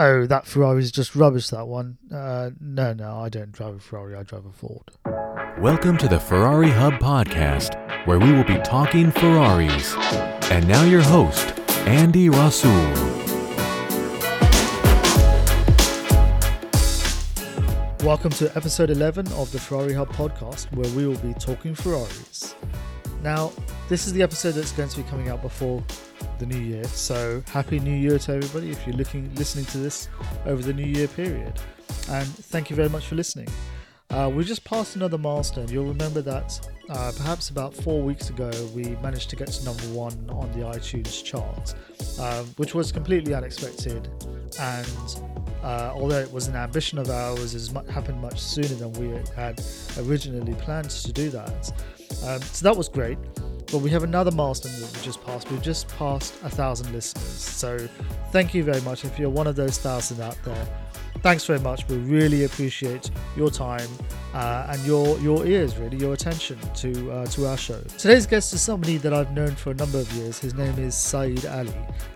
Oh, that Ferrari is just rubbish, that one. Uh, no, no, I don't drive a Ferrari, I drive a Ford. Welcome to the Ferrari Hub podcast, where we will be talking Ferraris. And now, your host, Andy Rasul. Welcome to episode 11 of the Ferrari Hub podcast, where we will be talking Ferraris. Now, this is the episode that's going to be coming out before the new year. So happy new year to everybody if you're looking listening to this over the new year period. And thank you very much for listening. Uh, we just passed another milestone. You'll remember that uh, perhaps about four weeks ago we managed to get to number one on the iTunes chart, uh, which was completely unexpected. And uh, although it was an ambition of ours, it happened much sooner than we had originally planned to do that. Um, so that was great. But we have another milestone that we just passed. We've just passed a thousand listeners. So thank you very much. If you're one of those thousand out there, thanks very much. We really appreciate your time uh, and your your ears, really, your attention to uh, to our show. Today's guest is somebody that I've known for a number of years. His name is Saeed Ali,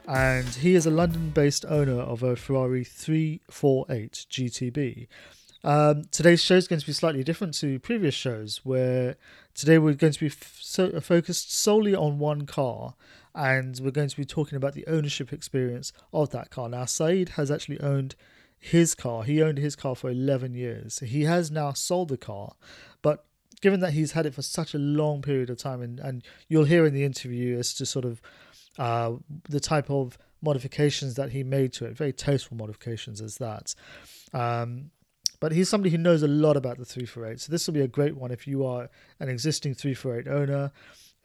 and he is a London-based owner of a Ferrari 348 GTB. Um, today's show is going to be slightly different to previous shows, where today we're going to be f- so, focused solely on one car, and we're going to be talking about the ownership experience of that car. Now, Saeed has actually owned his car. He owned his car for 11 years. He has now sold the car, but given that he's had it for such a long period of time, and, and you'll hear in the interview as to sort of uh, the type of modifications that he made to it, very tasteful modifications as that. Um, but he's somebody who knows a lot about the 348. So this will be a great one if you are an existing 348 owner,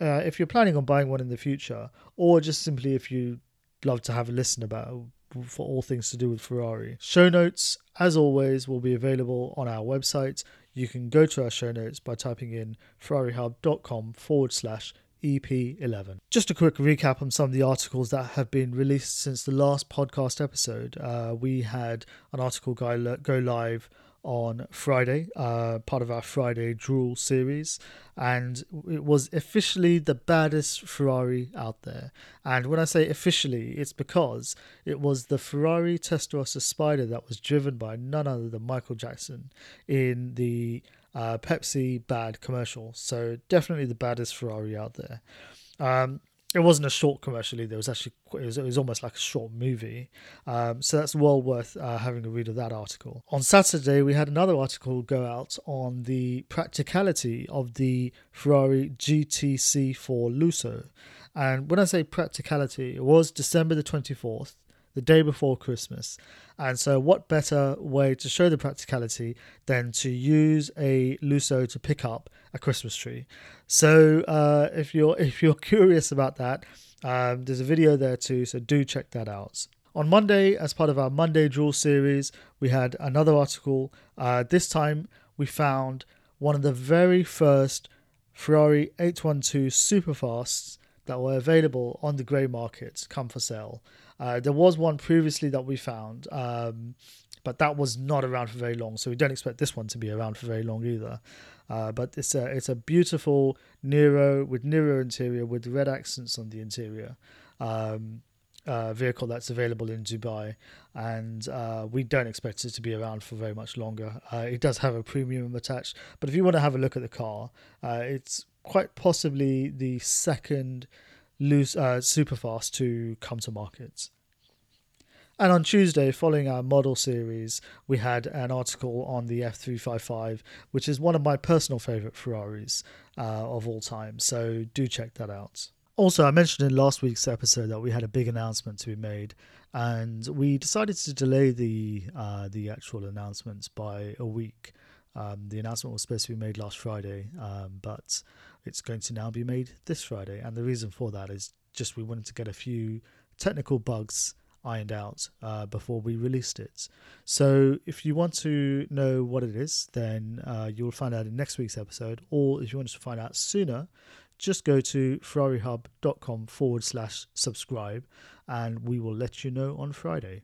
uh, if you're planning on buying one in the future, or just simply if you love to have a listen about for all things to do with Ferrari. Show notes, as always, will be available on our website. You can go to our show notes by typing in ferrarihub.com forward slash EP11. Just a quick recap on some of the articles that have been released since the last podcast episode. Uh, we had an article go, go live on Friday, uh, part of our Friday Drool series, and it was officially the baddest Ferrari out there. And when I say officially, it's because it was the Ferrari Testarossa Spider that was driven by none other than Michael Jackson in the uh, Pepsi bad commercial. So definitely the baddest Ferrari out there. Um, it wasn't a short commercial either. It was actually it was, it was almost like a short movie. Um, so that's well worth uh, having a read of that article. On Saturday, we had another article go out on the practicality of the Ferrari GTC4 Lusso. And when I say practicality, it was December the 24th, the day before Christmas. And so, what better way to show the practicality than to use a Lusso to pick up a Christmas tree? So, uh, if you're if you're curious about that, um, there's a video there too. So do check that out. On Monday, as part of our Monday Drool series, we had another article. Uh, this time, we found one of the very first Ferrari 812 Superfasts that were available on the grey market come for sale. Uh, there was one previously that we found, um, but that was not around for very long. So we don't expect this one to be around for very long either. Uh, but it's a it's a beautiful Nero with Nero interior with red accents on the interior. Um, uh, vehicle that's available in Dubai, and uh, we don't expect it to be around for very much longer. Uh, it does have a premium attached, but if you want to have a look at the car, uh, it's quite possibly the second loose uh, superfast to come to market. And on Tuesday, following our model series, we had an article on the F355, which is one of my personal favourite Ferraris uh, of all time. So do check that out. Also, I mentioned in last week's episode that we had a big announcement to be made, and we decided to delay the uh, the actual announcements by a week. Um, the announcement was supposed to be made last Friday, um, but it's going to now be made this Friday. And the reason for that is just we wanted to get a few technical bugs ironed out uh, before we released it. So if you want to know what it is, then uh, you'll find out in next week's episode. Or if you want to find out sooner, just go to ferrarihub.com forward slash subscribe and we will let you know on Friday.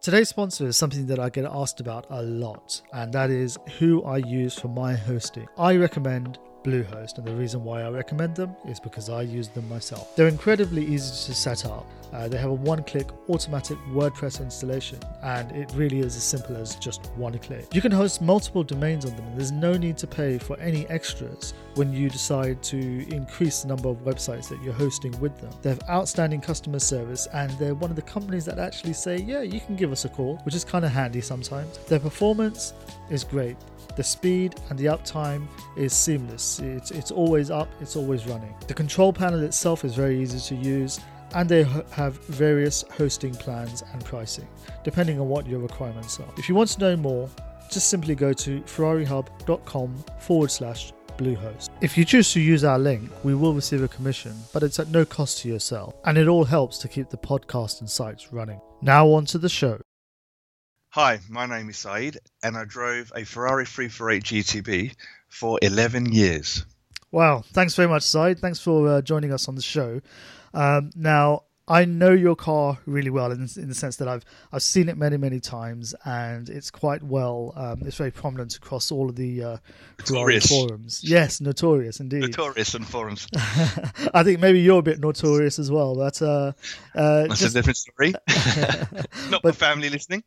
Today's sponsor is something that I get asked about a lot, and that is who I use for my hosting. I recommend Bluehost, and the reason why I recommend them is because I use them myself. They're incredibly easy to set up. Uh, they have a one click automatic WordPress installation, and it really is as simple as just one click. You can host multiple domains on them, and there's no need to pay for any extras when you decide to increase the number of websites that you're hosting with them. They have outstanding customer service, and they're one of the companies that actually say, Yeah, you can give us a call, which is kind of handy sometimes. Their performance is great. The speed and the uptime is seamless. It's, it's always up, it's always running. The control panel itself is very easy to use and they have various hosting plans and pricing depending on what your requirements are. If you want to know more, just simply go to ferrarihub.com forward slash Bluehost. If you choose to use our link, we will receive a commission, but it's at no cost to yourself, and it all helps to keep the podcast and sites running. Now on to the show. Hi, my name is Saeed, and I drove a Ferrari 348 GTB for 11 years. Wow, thanks very much, Saeed. Thanks for uh, joining us on the show. Um, now, I know your car really well in, in, the sense that I've I've seen it many many times and it's quite well. Um, it's very prominent across all of the uh, forums. Yes, notorious indeed. Notorious in forums. I think maybe you're a bit notorious as well. But uh, uh, that's just... a different story. Not but, family listening.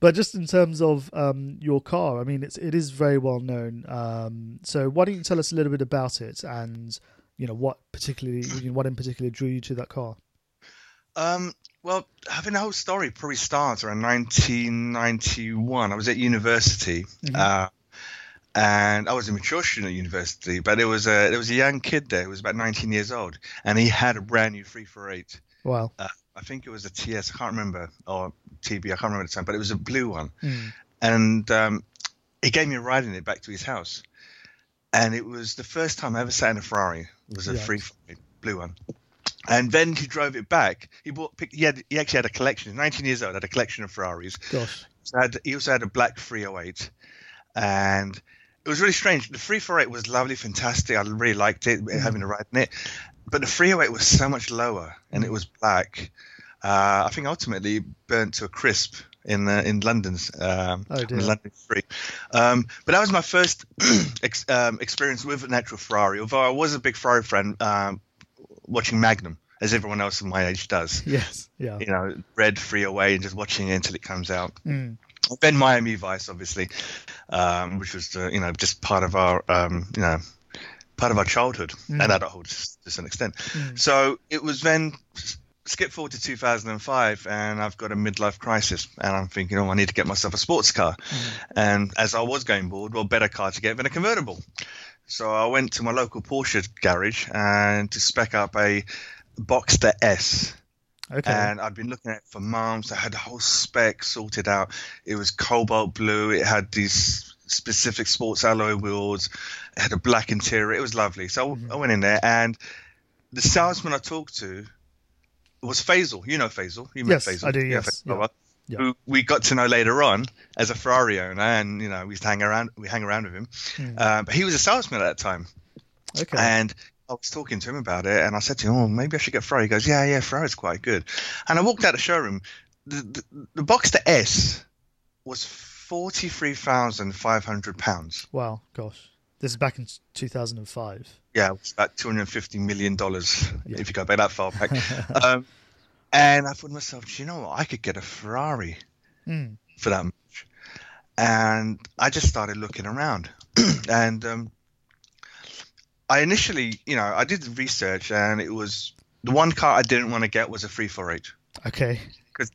but just in terms of um, your car, I mean, it's it is very well known. Um, so why don't you tell us a little bit about it and you know what particularly you know, what in particular drew you to that car um well having the whole story probably starts around 1991 i was at university mm-hmm. uh, and I was a mature student at university, but there was a there was a young kid there who was about 19 years old, and he had a brand new 348. Wow. Uh, I think it was a TS, I can't remember, or TB, I can't remember the time, but it was a blue one. Mm. And um, he gave me a ride in it back to his house. And it was the first time I ever sat in a Ferrari. It was a free blue one. And then he drove it back. He bought. He had. He actually had a collection. 19 years old, had a collection of Ferraris. Gosh. So had, he also had a black 308, and it was really strange. The 348 was lovely, fantastic. I really liked it, mm. having a ride in it. But the 308 was so much lower, and it was black. Uh, I think ultimately burnt to a crisp in uh, in London's um, oh dear. London Street. Um, but that was my first ex- um, experience with an actual Ferrari. Although I was a big Ferrari fan, um, watching Magnum as everyone else in my age does. Yes, yeah. You know, red free away and just watching it until it comes out. Mm. Then Miami Vice, obviously, um, which was uh, you know just part of our um, you know part of our childhood mm. and adulthood to some extent. Mm. So it was then skip forward to 2005 and I've got a midlife crisis and I'm thinking, oh, I need to get myself a sports car. Mm-hmm. And as I was going bored, well, better car to get than a convertible. So I went to my local Porsche garage and to spec up a Boxster S. Okay. And I'd been looking at it for months. I had the whole spec sorted out. It was cobalt blue. It had these specific sports alloy wheels. It had a black interior. It was lovely. So mm-hmm. I went in there and the salesman I talked to was Faisal. You know Faisal. You yes, Faisal. I do. Yes. Yeah. Yeah. Who we got to know later on as a Ferrari owner, and you know we hang around, we hang around with him. Mm. Uh, but he was a salesman at that time. Okay. And I was talking to him about it, and I said to him, "Oh, maybe I should get Ferrari." He goes, "Yeah, yeah, Ferrari's quite good." And I walked out the showroom. The the, the Boxster S was forty three thousand five hundred pounds. Wow, gosh. This is back in 2005. Yeah, it's about 250 million dollars yeah. if you go back that far back. um, and I thought to myself, you know what? I could get a Ferrari mm. for that much. And I just started looking around, and um, I initially, you know, I did research, and it was the one car I didn't want to get was a 348. Okay. Because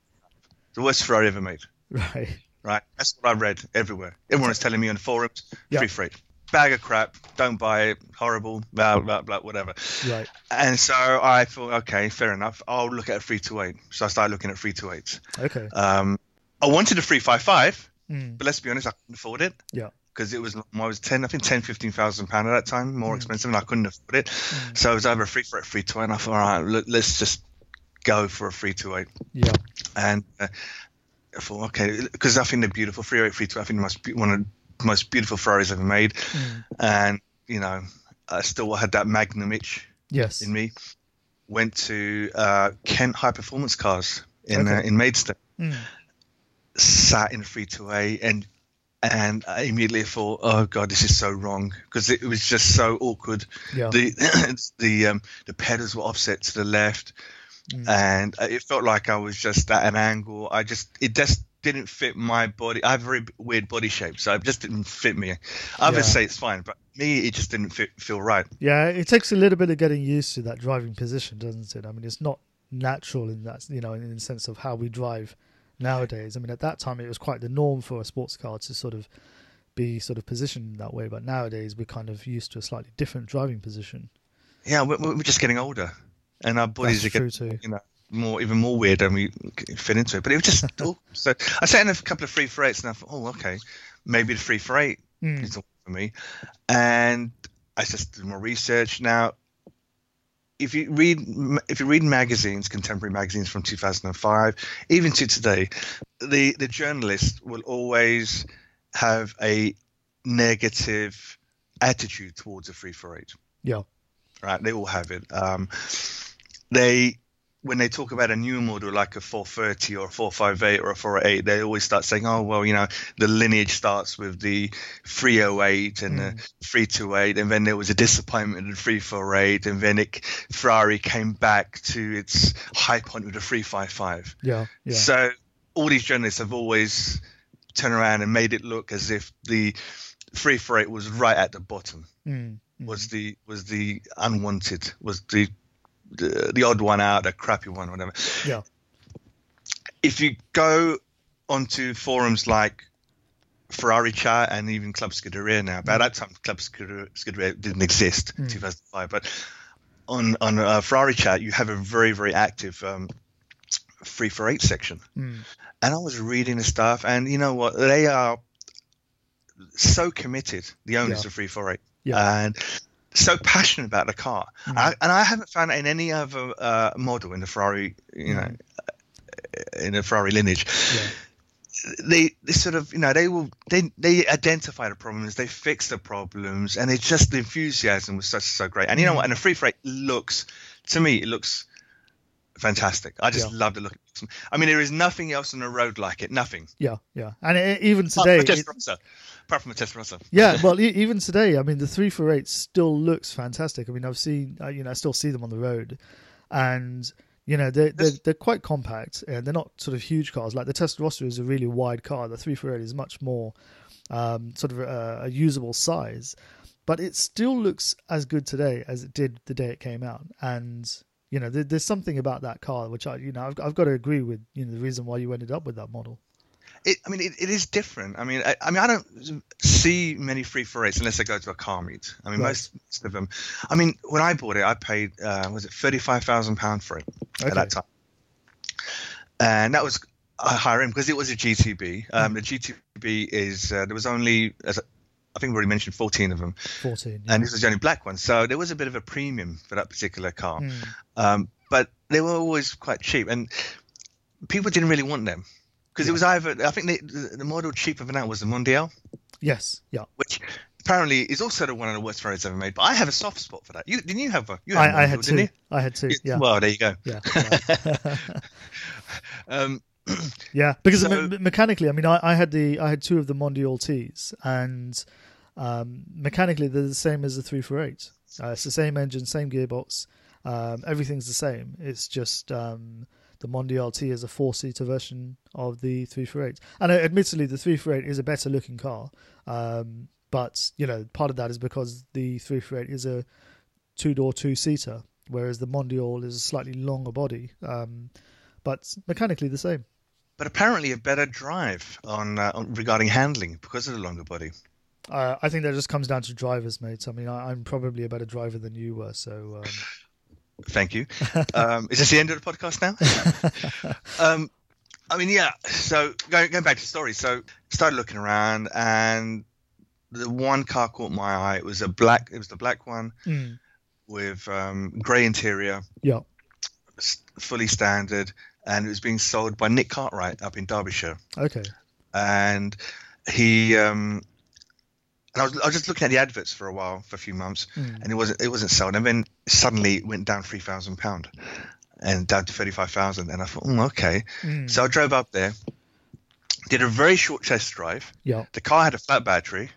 the worst Ferrari ever made. Right. Right. That's what I read everywhere. Everyone was telling me on the forums, yep. 348 bag of crap, don't buy it, horrible, blah, blah, blah, whatever. Right. And so I thought, okay, fair enough. I'll look at a 328. So I started looking at 328s. Okay. Um, I wanted a 355, mm. but let's be honest, I couldn't afford it. Yeah. Because it was, I was 10, I think 10, 15,000 pounds at that time, more mm. expensive, and I couldn't afford it. Mm. So I was over a free for a 328. And I thought, all right, let, let's just go for a 328. Yeah. And, uh, I thought, okay, because I think they're beautiful. 308, 328, I think they must be one of most beautiful Ferraris ever made, mm. and you know, I still had that Magnum itch yes. in me. Went to uh, Kent High Performance Cars in okay. uh, in Maidstone. Mm. Sat in free to A, and and I immediately thought, "Oh God, this is so wrong," because it was just so awkward. Yeah. The the um, the pedals were offset to the left, Mm. and it felt like I was just at an angle. I just it just didn't fit my body. I have a very weird body shape, so it just didn't fit me. Others Yeah. say it's fine, but me, it just didn't fit, feel right. Yeah, it takes a little bit of getting used to that driving position, doesn't it? I mean, it's not natural in that, you know, in the sense of how we drive nowadays. I mean, at that time, it was quite the norm for a sports car to sort of be sort of positioned that way, but nowadays we're kind of used to a slightly different driving position. Yeah, we're, we're just getting older, and our bodies That's are getting too. you know more even more weird, and we fit into it. But it was just oh, so I sat in a couple of free for eights, and I thought, oh, okay, maybe the free for eight Mm. is all for me. And I just did more research. Now, if you read if you read magazines, contemporary magazines from 2005, even to today, the the journalist will always have a negative attitude towards a free for eight Yeah, right? They all have it. Um, they when they talk about a new model like a 430 or a 458 or a 408, they always start saying, "Oh, well, you know, the lineage starts with the 308 and the 328, and then there was a disappointment in the 348, and then it Ferrari came back to its high point with the 355." yeah, yeah. So all these journalists have always turned around and made it look as if the 348 was right at the bottom Mm, mm. was the was the unwanted was the the, the odd one out a crappy one whatever Yeah. if you go onto forums like Ferrari chat and even Club Scuderia now by that time Club Scuderia, didn't exist Mm. 2005 but on on uh, Ferrari chat you have a very very active um, free for eight section Mm. and I was reading the stuff, and you know what? They are so committed, the owners Yeah. of 348, Yeah. and so passionate about the car. Mm. I, and I haven't found it in any other uh, model in the Ferrari, you know, Mm. in the Ferrari lineage. Yeah. They, they sort of, you know, they will, they, they identify the problems, they fix the problems, and it's just the enthusiasm was such so great. And you know Mm. what? And the free freight looks, to me, it looks fantastic. I just Yeah. love the look. I mean, there is nothing else on the road like it. Nothing. Yeah, yeah. And it, even Apart today, from a it- Apart from a Testarossa. yeah, well, e- even today, I mean, the three for eight still looks fantastic. I mean, I've seen, uh, you know, I still see them on the road, and you know, they're they're, they're quite compact and they're not sort of huge cars. Like the Testarossa is a really wide car. The three for eight is much more um, sort of a, a usable size, but it still looks as good today as it did the day it came out. And you know, there, there's something about that car which I, you know, I've, I've got to agree with. You know, the reason why you ended up with that model. It, I mean, it, it is different. I mean, I, I mean, I don't see many free for eights unless I go to a car meet. I mean, Right. most, most of them. I mean, when I bought it, I paid uh, was it thirty five thousand pound for it Okay. at that time, and that was a higher end because it was a GTB. Um, the GTB is uh, there was only as I think we already mentioned fourteen of them, Fourteen. yeah. and this was the only black one, so there was a bit of a premium for that particular car. Mm. um, but they were always quite cheap, and people didn't really want them because it was either I think the, the model cheaper than that was the Mondial, Yes. Yeah. which apparently is also the one of the worst Ferraris ever made. But I have a soft spot for that. You didn't you have a? You had I, I had two. didn't I had two. Yeah. Well, there you go. yeah. yeah. Um, Yeah, because So- me- mechanically, I mean, I, I had the I had two of the Mondial Ts, and um, mechanically they're the same as the three four eight. Uh, it's the same engine, same gearbox, um, everything's the same. It's just um, the Mondial T is a four seater version of the three four eight, and uh, admittedly, the three four eight is a better looking car. Um, but you know, part of that is because the three four eight is a two door two seater, whereas the Mondial is a slightly longer body. Um, but mechanically the same. But apparently a better drive on, uh, on regarding handling because of the longer body. Uh, I think that just comes down to drivers, mate. I mean, I, I'm probably a better driver than you were, so um, Thank you. Um, is this the end of the podcast now? um, I mean, yeah. So going, going back to the story, so started looking around, and the one car caught my eye. It was a black. It was the black one mm, with um, grey interior, yeah, fully standard, and it was being sold by Nick Cartwright up in Derbyshire. okay, And he, um, and I was, I was just looking at the adverts for a while, for a few months, mm, and it wasn't it wasn't sold. And then suddenly it went down three thousand pound, and down to thirty five thousand. And I thought, mm, okay. mm, So I drove up there Did a very short test drive. Yeah. The car had a flat battery.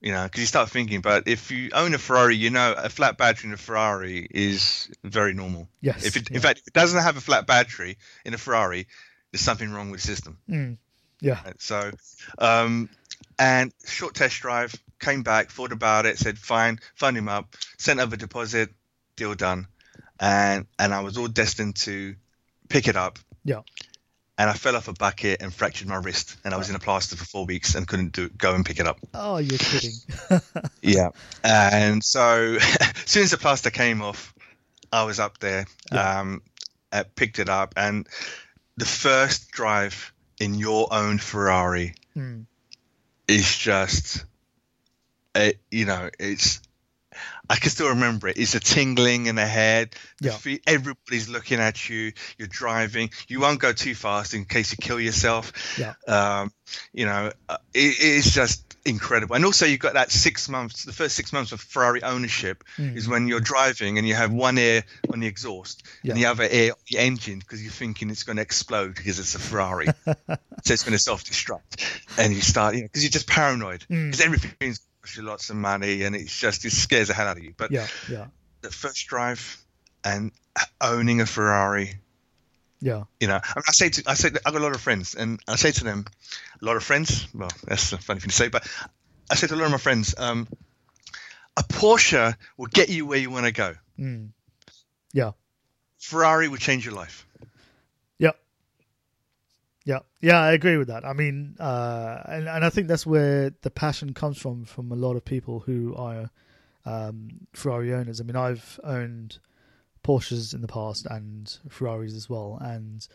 You know, because you start thinking, but if you own a Ferrari, you know a flat battery in a Ferrari is very normal. Yes. If it, yeah. in fact, if it doesn't have a flat battery in a Ferrari, there's something wrong with the system. Mm. Yeah. So, um, and short test drive, came back, thought about it, said fine, phoned him up, sent over a deposit, deal done, and and I was all destined to pick it up. Yeah. And I fell off a bucket and fractured my wrist, and I was in a plaster for four weeks and couldn't do go and pick it up. Oh, you're kidding. Yeah. And so, as soon as the plaster came off, I was up there, Yeah. um, uh, picked it up, and the first drive in your own Ferrari Mm. is just, it, you know, it's. I can still remember it. It's a tingling in the head. The Yeah. fe- everybody's looking at you. You're driving. You won't go too fast in case you kill yourself. Yeah. Um, you know, uh, it, it's just incredible. And also, you've got that six months. The first six months of Ferrari ownership Mm. is when you're driving and you have one ear on the exhaust Yeah. and the other ear on the engine because you're thinking it's going to explode because it's a Ferrari. so it's going to self-destruct, and you start, you know, because you're just paranoid Mm. because everything's cost you lots of money and it's just it scares the hell out of you. But Yeah. Yeah. the first drive and owning a Ferrari, Yeah. you know, I, mean, I say to I say I've got a lot of friends, and I say to them, a lot of friends. Well, that's a funny thing to say, but I say to a lot of my friends, um, a Porsche will get you where you want to go. Mm. Yeah. Ferrari will change your life. Yeah. Yeah. I agree with that. I mean, uh, and, and I think that's where the passion comes from, from a lot of people who are um, Ferrari owners. I mean, I've owned Porsches in the past and Ferraris as well. And,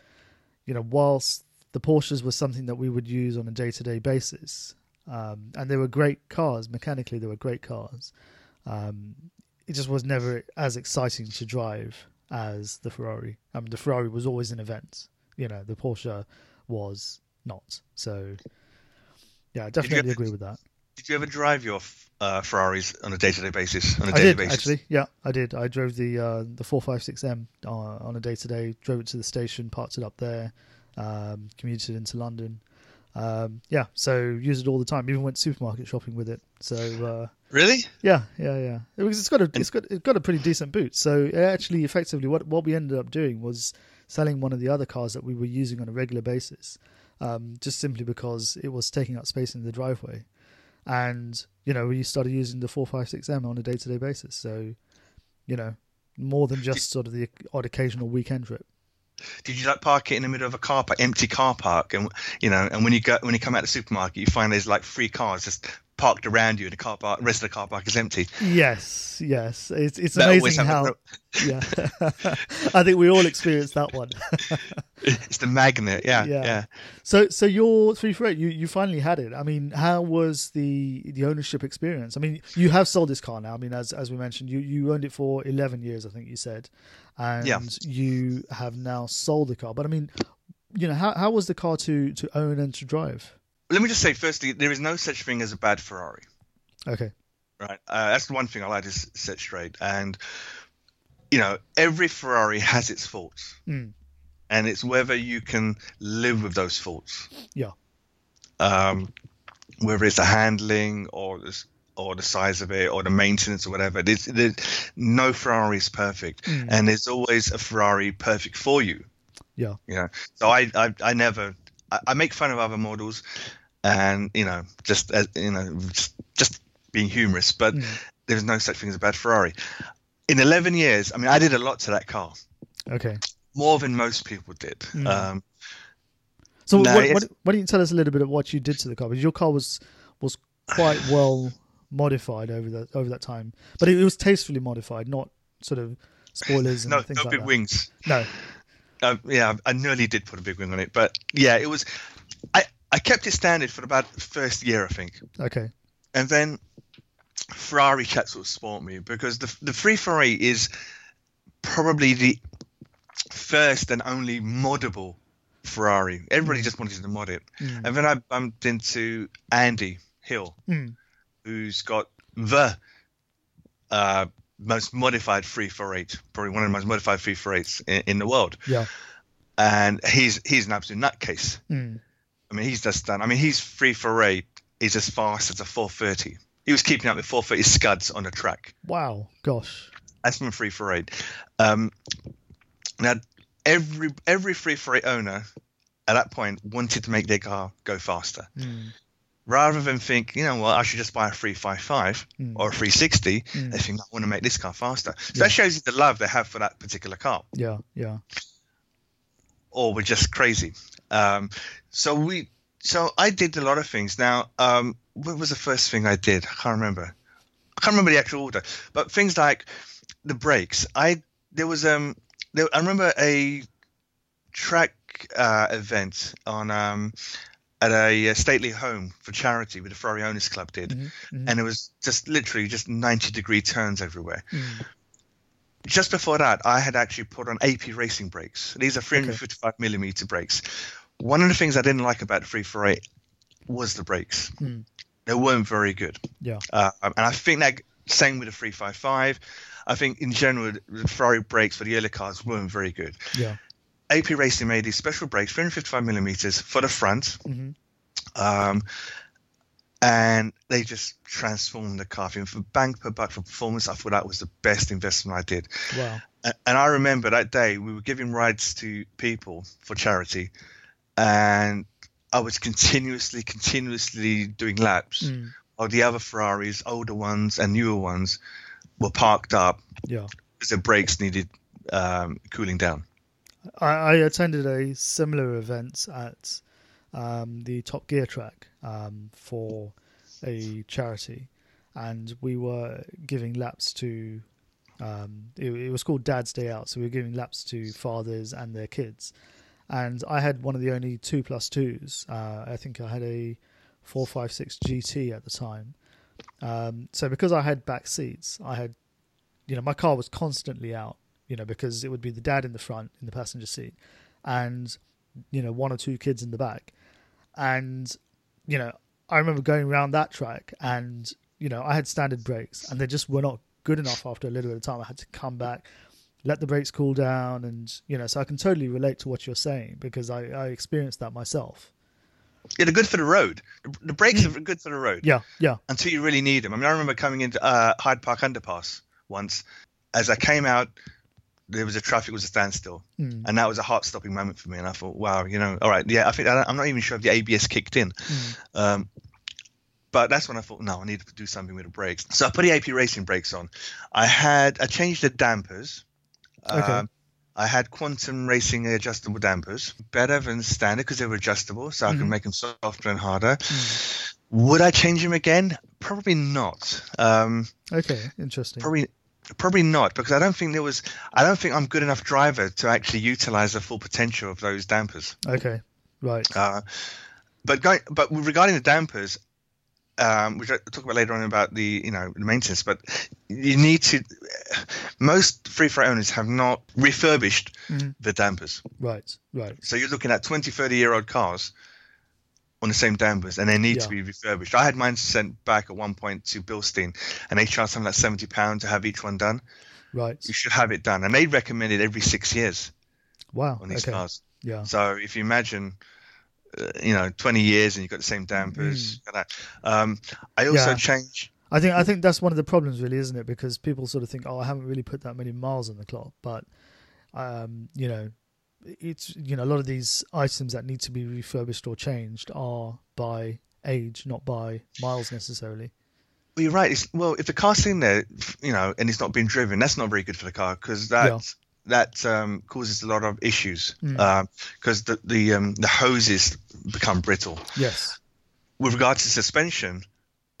you know, whilst the Porsches were something that we would use on a day to day basis, um, and they were great cars, mechanically, they were great cars. Um, it just was never as exciting to drive as the Ferrari. I mean, the Ferrari was always an event. You know, the Porsche was not. So, yeah, I definitely ever- agree with that. Did you ever drive your uh, Ferraris on a day-to-day basis? On a I did basis? actually. Yeah, I did. I drove the uh, the four five six M uh, on a day to day. Drove it to the station, parked it up there, um, commuted into London. Um, yeah, so use it all the time. Even went supermarket shopping with it. So uh, Really? yeah, yeah, yeah. It was, it's got a it's got it's got a pretty decent boot. So it actually, effectively, what what we ended up doing was selling one of the other cars that we were using on a regular basis, um, just simply because it was taking up space in the driveway, and you know we started using the four five six M on a day to day basis. So, you know, more than just sort of the odd occasional weekend trip. Did you like park it in the middle of a car park, empty car park, and you know, and when you go when you come out of the supermarket, you find there's like three cars just parked around you, and the car park, the rest of the car park is empty. Yes, yes, it's it's That amazing how. Yeah, I think we all experienced that one. It's the magnet, yeah, Yeah. yeah. So, so your three for eight, you you finally had it. I mean, how was the the ownership experience? I mean, you have sold this car now. I mean, as as we mentioned, you you owned it for eleven years, I think you said, and Yeah. you have now sold the car. But I mean, you know, how how was the car to to own and to drive? Let me just say, firstly, there is no such thing as a bad Ferrari. Okay. right? Uh, that's the one thing I like to s- set straight. And you know, every Ferrari has its faults, Mm. and it's whether you can live with those faults. Yeah. Um, whether it's the handling or the or the size of it or the maintenance or whatever. There's, there's no Ferrari is perfect, Mm. and there's always a Ferrari perfect for you. Yeah. You know, so I I, I never I make fun of other models, and you know, just as you know, just, just being humorous, but Mm. there's no such thing as a bad Ferrari. In 11 years, I mean, I did a lot to that car, Okay. more than most people did. Mm. Um, So, No, what, what, why don't you tell us a little bit of what you did to the car? Because your car was was quite well modified over that over that time, but it, was tastefully modified, not sort of spoilers and no, things no like big that. wings. No. Uh, yeah, I nearly did put a big wing on it, but yeah, it was. I I kept it standard for about the first year, I think, Okay. and then Ferrari chat sort of spawned me because the the free Ferrari is probably the first and only moddable Ferrari. Everybody just wanted to mod it, Mm. and then I bumped into Andy Hill, Mm. who's got the uh, most modified 348, probably one of the most modified 348s in, in the world. Yeah. And he's he's an absolute nutcase. Mm. I mean, he's just done. I mean, he's free for eight. He's as fast as a 430. He was keeping up with 430 scuds on a track. Wow, gosh. That's from free for eight. Um, now, every every free for eight owner at that point wanted to make their car go faster. Mm. Rather than think, you know what, I should just buy a 355 Mm. or a 360, Mm. they think, I want to make this car faster. So Yeah. that shows you the love they have for that particular car. Yeah, yeah. Or we're just crazy. Um, so we, so I did a lot of things. Now, um, what was the first thing I did? I can't remember. I can't remember the actual order, but things like the brakes. I there was um, there, I remember a track uh, event on um, at a, uh stately home for charity with the Ferrari Owners Club did, Mhm, mhm. and it was just literally just ninety degree turns everywhere Mm. Just before that, I had actually put on AP racing brakes. These are 355 millimeter brakes. One of the things I didn't like about the 348 was the brakes. Hmm. They weren't very good. Yeah. Uh, and I think that same with the 355. I think in general, the Ferrari brakes for the early cars weren't very good. Yeah. AP Racing made these special brakes, 355 millimeters for the front, hmm um, and they just transformed the car. Think for bang per buck for performance, I thought that was the best investment I did. Wow. And I remember that day we were giving rides to people for charity, and I was continuously, continuously doing laps Mm. while the other Ferraris, older ones and newer ones, were parked up Yeah. because the brakes needed um, cooling down. I, I attended a similar event at um, the Top Gear track um, for a charity, and we were giving laps to. Um, it, it was called Dad's Day Out, so we were giving laps to fathers and their kids. And I had one of the only two plus twos. Uh, I think I had a four five six GT at the time. Um, so because I had back seats, I had, you know, my car was constantly out you know, because it would be the dad in the front in the passenger seat and, you know, one or two kids in the back. And, you know, I remember going around that track and, you know, I had standard brakes and they just were not good enough after a little bit of time. I had to come back, let the brakes cool down. And, you know, so I can totally relate to what you're saying because I, I experienced that myself. Yeah, they're good for the road. The- brakes are good for the road Yeah, yeah. until you really need them. I mean, I remember coming into uh, Hyde Park Underpass once. As I came out, there was a traffic was a standstill, Mm, and that was a heart-stopping moment for me. And I thought, wow, you know, all right, yeah, I think I I'm not even sure if the ABS kicked in. mm, Um, but that's when I thought, no, I need to do something with the brakes. So I put the AP Racing brakes on. I had I changed the dampers. Okay. Um, I had Quantum Racing adjustable dampers, better than standard because they were adjustable, so I Mhm. could make them softer and harder. mm. Would I change them again? Probably not. Um, Okay, interesting. probably probably not because I don't think there was. I don't think I'm good enough driver to actually utilize the full potential of those dampers. Okay, right. Uh, but going, but regarding the dampers, um, which I'll talk about later on about the you know the maintenance, but you need to. Most free for owners have not refurbished Mhm. the dampers, Right, right. so you're looking at 20, 30 year old cars on the same dampers, and they need Yeah. to be refurbished. I had mine sent back at one point to Bilstein, and they charged something like seventy pounds to have each one done. Right. You should have it done, and they recommend it every six years Wow. on these Okay. cars. Yeah. So if you imagine, uh, you know, 20 years and you've got the same dampers, that. Um, I also Mm. Yeah. changed. I think I think that's one of the problems, really, isn't it? Because people sort of think, "Oh, I haven't really put that many miles on the clock," but um, you know, it's you know a lot of these items that need to be refurbished or changed are by age, not by miles necessarily. Well, you're right. It's, well, if the car's sitting there, you know, and it's not being driven, that's not very good for the car because that Yeah. that um, causes a lot of issues Mm. because the the um, the hoses become brittle. Yes. With regard to suspension,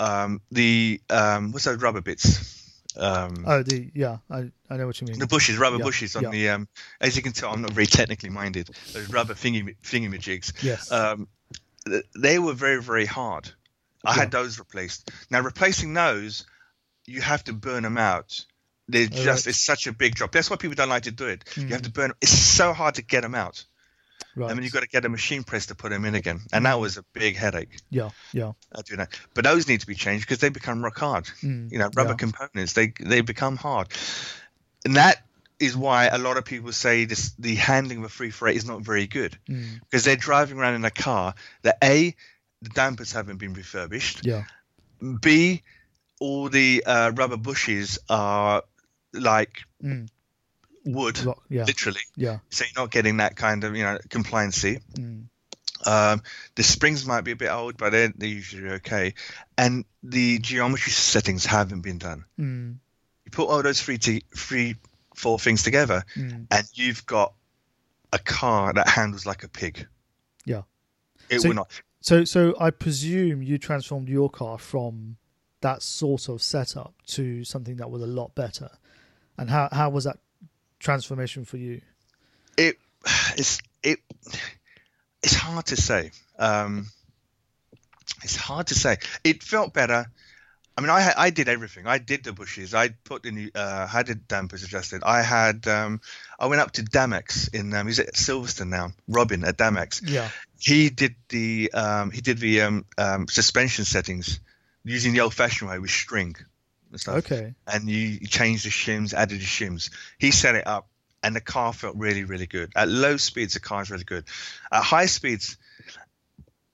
um, the um, what's those rubber bits? Um, Oh, the yeah, I I know what you mean. the bushes, rubber Yeah, bushes on yeah. the. Um, as you can tell, I'm not very technically minded. Those rubber thingy thingamajigs. Yes. um, they were very very hard. I Yeah. had those replaced. Now replacing those, you have to burn them out. They're Oh, just right. it's such a big job. That's why people don't like to do it. You have Mhm. to burn. It's so hard to get them out. Right. I mean, you've got to get a machine press to put them in again, and that was a big headache. yeah. Yeah. I do that. But those need to be changed because they become rock hard. Mm, You know, rubber yeah. components they they become hard, and that is why a lot of people say this the handling of a free freight is not very good Mm. because they're driving around in a car that a the dampers haven't been refurbished Yeah. b all the uh, rubber bushes are like Mm. Wood Rock- Yeah. literally Yeah. so you're not getting that kind of you know compliancy Mm. um, the springs might be a bit old but they're, they're usually okay and the geometry settings haven't been done Mm. you put all those three, t- three four things together Mm. and you've got a car that handles like a pig Yeah. it So- will not So, so I presume you transformed your car from that sort of setup to something that was a lot better. And how how was that transformation for you? it it's it it's hard to say. Um it's hard to say. It felt better. I mean i i did everything. I did the bushes. I put the new uh i did dampers adjusted. I had um i went up to Damax in um he's at silverstone now? Robin at Damax. Yeah. he did the um he did the um, um suspension settings using the old fashioned way with string and stuff Okay. and you, you changed the shims, added the shims. He set it up, and the car felt really, really good. At low speeds, the car is really good. At high speeds,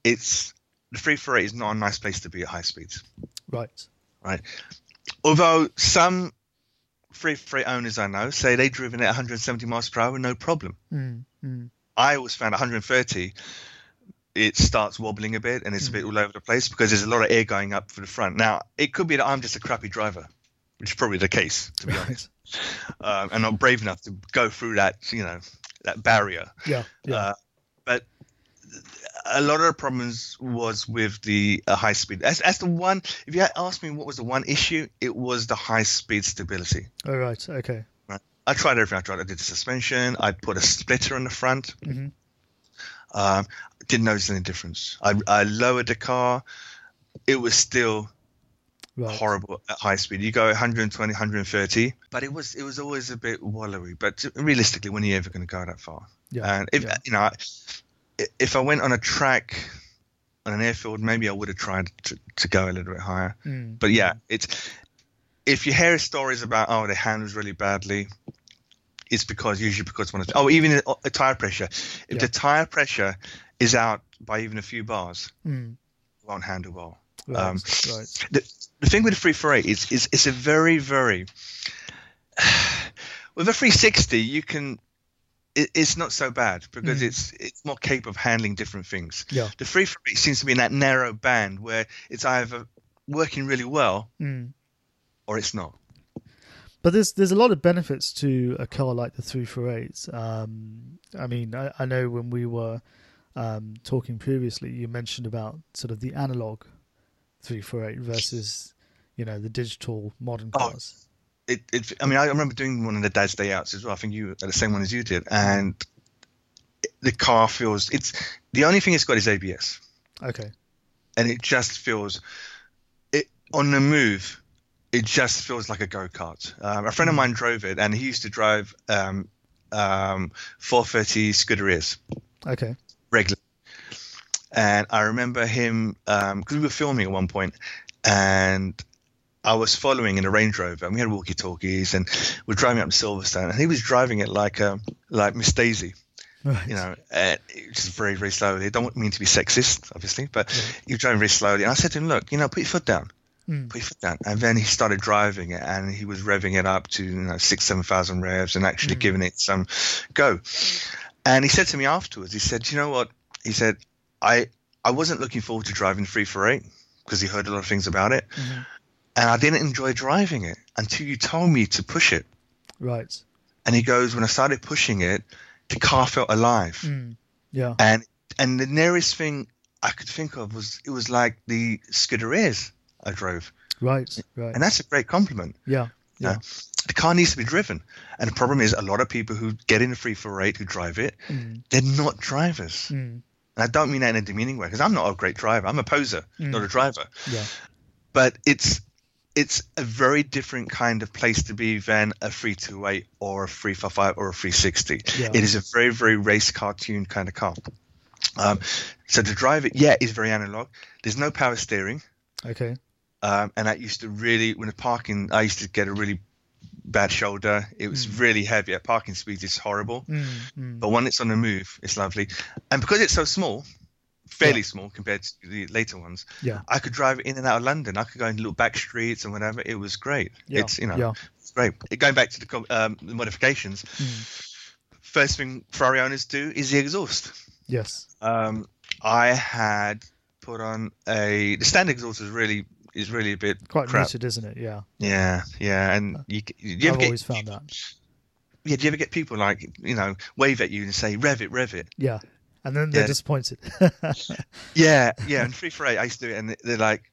it's the free for eight is not a nice place to be at high speeds. Right. Right. Although some free for owners I know say they've driven at 170 miles per hour, no problem. Mm. Mm. I always found 130. It starts wobbling a bit and it's a bit all over the place because there's a lot of air going up for the front. Now, it could be that I'm just a crappy driver, which is probably the case, to be honest. Right. um, and not brave enough to go through that, you know, that barrier. Yeah. Yeah. Uh, but a lot of the problems was with the uh, high speed. That's, that's the one. If you asked me what was the one issue, it was the high speed stability. All right. Okay. Right. I tried everything. I tried. I did the suspension. I put a splitter in the front. hmm Um, didn't notice any difference. I, I lowered the car. It was still Right. horrible at high speed. You go 120, 130, but it was it was always a bit wallowy. But realistically, when are you ever going to go that far? Yeah. And if yeah. you know, if I went on a track on an airfield, maybe I would have tried to, to go a little bit higher. Mm. But yeah, it's if you hear stories about oh the handles really badly, it's because usually because one of oh even a, a tire pressure. If Yeah. the tire pressure is out by even a few bars, Mm. won't handle well. Right. Um, right. the, the thing with the 348 is, is it's a very very with a 360 you can it, it's not so bad because Mm. it's it's more capable of handling different things Yeah. the 348 seems to be in that narrow band where it's either working really well Mm. or it's not But there's there's a lot of benefits to a car like the 348. Um, I mean, I, I know when we were um, talking previously, you mentioned about sort of the analog 348 versus, you know, the digital modern Oh, cars. it, it i mean i remember doing one of the dad's day outs as well i think you the same one as you did and the car feels it's the only thing it's got is abs Okay. and it just feels it on the move it just feels like a go-kart um, a friend of mine drove it and he used to drive um, um, 430 Scuderias Okay. regularly and i remember him because we were filming at one point and I was following in a Range Rover, and we had walkie-talkies, and we're driving up to Silverstone, and he was driving it like um, like Miss Daisy, Right. you know, uh, just very very slowly. I don't mean to be sexist, obviously, but Yeah. he was driving very slowly, and I said to him, "Look, you know, put your foot down, Mm. put your foot down." And then he started driving it, and he was revving it up to you know six seven thousand revs, and actually Mm. giving it some go. And he said to me afterwards, he said, "You know what?" He said, "I I wasn't looking forward to driving three four eight because he heard a lot of things about it." Mhm. and I didn't enjoy driving it until you told me to push it. Right. And he goes, when I started pushing it, the car felt alive. Mm. Yeah. And and the nearest thing I could think of was it was like the Scuderias I drove, Right. Right. and that's a great compliment. yeah. Yeah. The car needs to be driven, and the problem is a lot of people who get in a free for eight who drive it, Mm. they're not drivers. Mm. And I don't mean that in a demeaning way because I'm not a great driver. I'm a poser, Mm. not a driver. Yeah. but it's it's a very different kind of place to be than a 328 or a 355 or a 360 Yeah. it is a very very race cartoon kind of car um, so to drive it yeah is very analog there's no power steering Okay. Um, and that used to really when the parking i used to get a really bad shoulder. It was Mm. really heavy. At parking speeds, it's horrible. Mm, mm. But when it's on the move, it's lovely. And because it's so small, fairly Yeah. small compared to the later ones, Yeah. I could drive in and out of London. I could go in little back streets and whatever. It was great. Yeah. It's you know, Yeah. it's great. Going back to the, um, the modifications, Mm. first thing Ferrari owners do is the exhaust. Yes. Um, I had put on a the standard exhaust is really is really a bit Quite crap. muted, isn't it? Yeah. Yeah, yeah, and you you ever I've get always found that. yeah, do you ever get people like you know wave at you and say rev it, rev it? Yeah. And then they're Yeah. disappointed. Yeah, yeah. And three for eight, I used to do it, and they're like,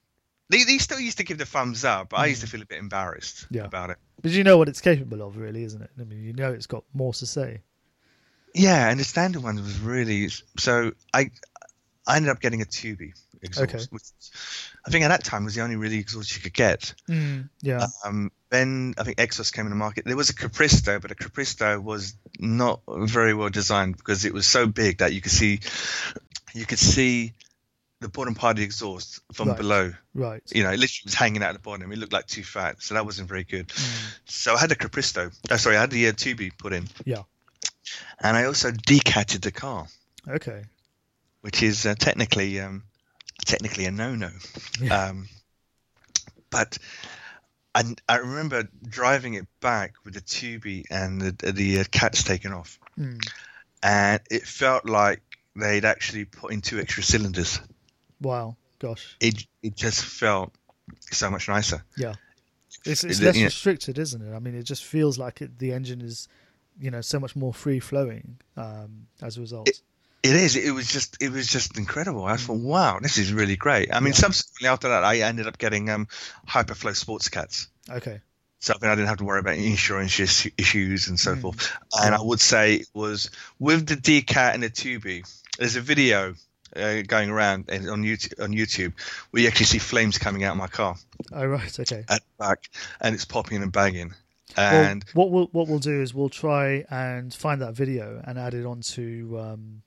they, they still used to give the thumbs up, but I used to feel a bit embarrassed Mm. Yeah. about it. but you know what it's capable of, really, isn't it? I mean, you know it's got more to say. Yeah, and the standard one was really so. I I ended up getting a Tubi exhaust, Okay. which I think at that time was the only really exhaust you could get. Mm. Yeah. Um, then I think Exos came in the market. There was a Capristo, but a Capristo was not very well designed because it was so big that you could see you could see the bottom part of the exhaust from Right. below. right. You know, it literally was hanging out at the bottom. It looked like too fat, so that wasn't very good. Mm. So I had a Capristo. Oh, sorry, I had the uh, Tubi put in. Yeah. And I also decatted the car, Okay. which is uh, technically um, technically a no-no. Yeah. Um, but I, I remember driving it back with the Tubi and the, the uh, cats taken off, Mm. and it felt like they'd actually put in two extra cylinders. Wow. Gosh. It it just felt so much nicer. Yeah, it's, it's it- less restricted, isn't it? I mean, it just feels like it, the engine is, you know, so much more free flowing um, as a result. It is. It was just. It was just incredible. I thought, wow, this is really great. I mean, Yeah. subsequently after that, I ended up getting um, Hyperflow Sports Cats. okay. So then I didn't have to worry about insurance issues and so Mm. forth. And I would say it was with the DCAT and the Tubi. There's a video uh, going around on YouTube on YouTube where you actually see flames coming out of my car Oh, right. Okay. at the back, and it's popping and bagging. Well, And what we'll what we'll do is we'll try and find that video and add it onto um,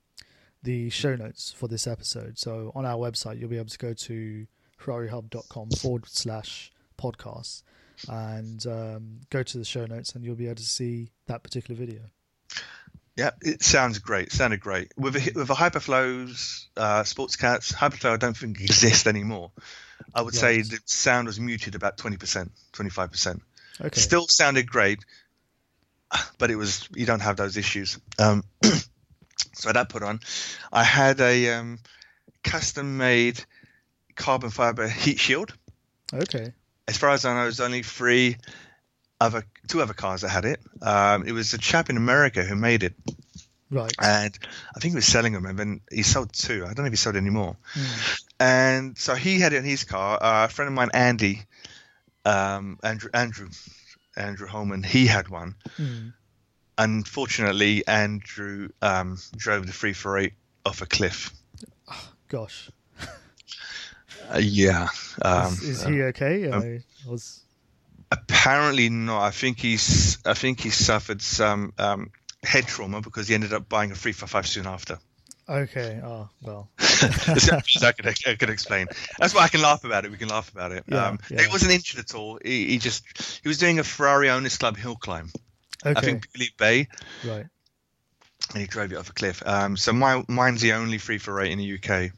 the show notes for this episode. So on our website, you'll be able to go to ferrarihub.com forward slash podcast and um, go to the show notes, and you'll be able to see that particular video. yeah, it sounds great. It sounded great with a, with a Hyperflows uh, Sports Cats. Hyperflow I don't think exists anymore. I would say the sound was muted about twenty percent, twenty five percent. Okay. still sounded great, but it was you don't have those issues. Um, so that put on, I had a um, custom made carbon fiber heat shield. Okay. As far as I know, there's only three other two other cars that had it. Um, it was a chap in America who made it, Right. and I think he was selling them, and then he sold two. I don't know if he sold any more. Mm. And so he had it in his car. Uh, a friend of mine, Andy, um, Andrew, Andrew, Andrew Holman, he had one. Mm. Unfortunately, Andrew um, drove the three for eight off a cliff. Gosh. Uh, yeah. Um, is, is he okay? um, I was. apparently not. I think he's. I think he suffered some um, head trauma because he ended up buying a three for five soon after. Okay. Oh well. That's the only thing I could, I could explain. That's why I can laugh about it. We can laugh about it. Yeah, um, yeah. He wasn't injured at all. He, he just he was doing a Ferrari Owners Club hill climb. Okay. I think Billy Bay, right. and he drove it off a cliff. Um, so my mine's the only free for eight in the UK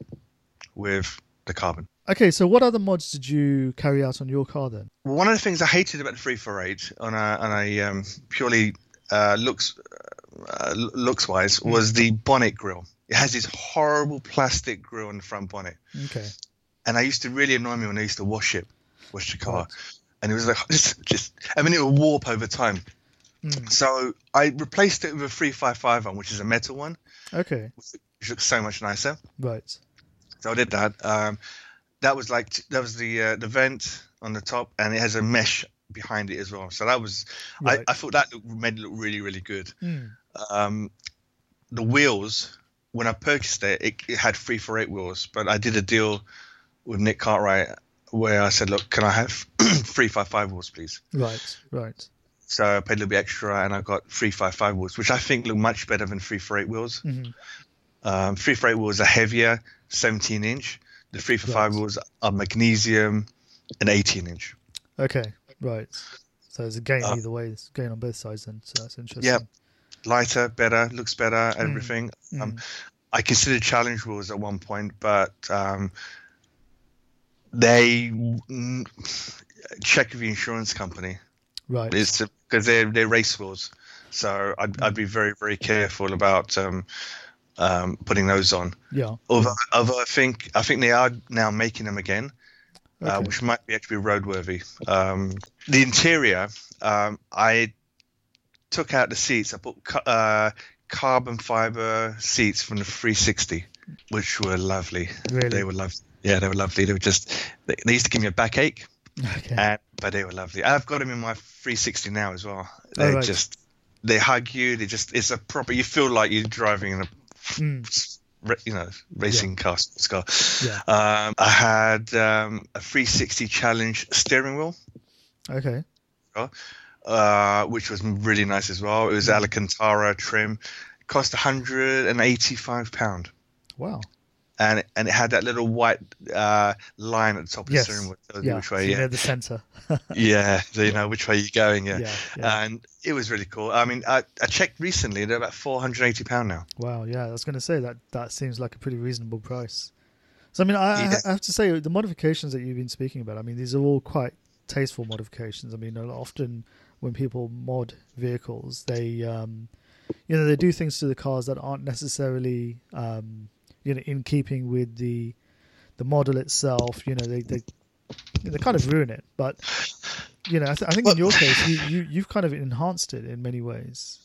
with the carbon. Okay. So what other mods did you carry out on your car then? One of the things I hated about the three four eight on a on a um, purely uh, looks uh, looks wise was the bonnet grill. It has this horrible plastic grill on the front bonnet, Okay. and I used to really annoy me when I used to wash it, wash the car, Right. and it was like just just I mean it would warp over time. Mm. So I replaced it with a three five five one, which is a metal one, Okay. which looks so much nicer. Right. So I did that. Um, that was like that was the uh, the vent on the top, and it has a mesh behind it as well. So that was Right. I, I thought that looked, made it look really really good. Mm. Um, the wheels when I purchased it, it, it had three for eight wheels, but I did a deal with Nick Cartwright where I said, look, can I have three five five wheels, please? Right. Right. So I paid a little bit extra, and I got three five five wheels, which I think look much better than three for eight wheels. hmm Um, three for eight wheels are heavier, 17 inch. The three for five Right. wheels are magnesium, and 18 inch. Okay. Right. So it's a gain Uh, either way. It's a gain on both sides. Then, so that's interesting. Yeah. lighter, better, looks better, everything. Um, Mm. I considered challenge wheels at one point, but um, they mm, check with the insurance company. Right. It's because they're they're race rules, so I'd I'd be very very careful about um, um, putting those on. yeah. Although, although I think I think they are now making them again, uh, which might be actually roadworthy. Um, the interior, um, I took out the seats. I put ca- uh, carbon fiber seats from the 360, which were lovely. Really? They were lovely. Yeah, they were lovely. They were just they, they used to give me a backache, Okay. and, but they were lovely. I've got them in my 360 now as well. Oh, They right. just they hug you. They just it's a proper. You feel like you're driving in a Mm. you know racing car sports car. Yeah. Um, I had um, a 360 challenge steering wheel, Okay. uh, which was really nice as well. It was Mm. Alcantara trim. It cost 185 pound, Wow. And it, and it had that little white uh, line at the top of Yes. the steering wheel. tells Yeah. you which so way, near yeah, the center. yeah, so you know which way you're going, yeah. yeah. yeah. And it was really cool. I mean, I, I checked recently; they're about 480 pound now. Wow, yeah, I was going to say that that seems like a pretty reasonable price. So I mean, I, Yeah. I have to say the modifications that you've been speaking about. I mean, these are all quite tasteful modifications. I mean, often when people mod vehicles, they um, you know they do things to the cars that aren't necessarily um, you know in keeping with the the model itself. You know, they they they kind of ruin it. But you know, I, th- I think in your case, you, you you've kind of enhanced it in many ways.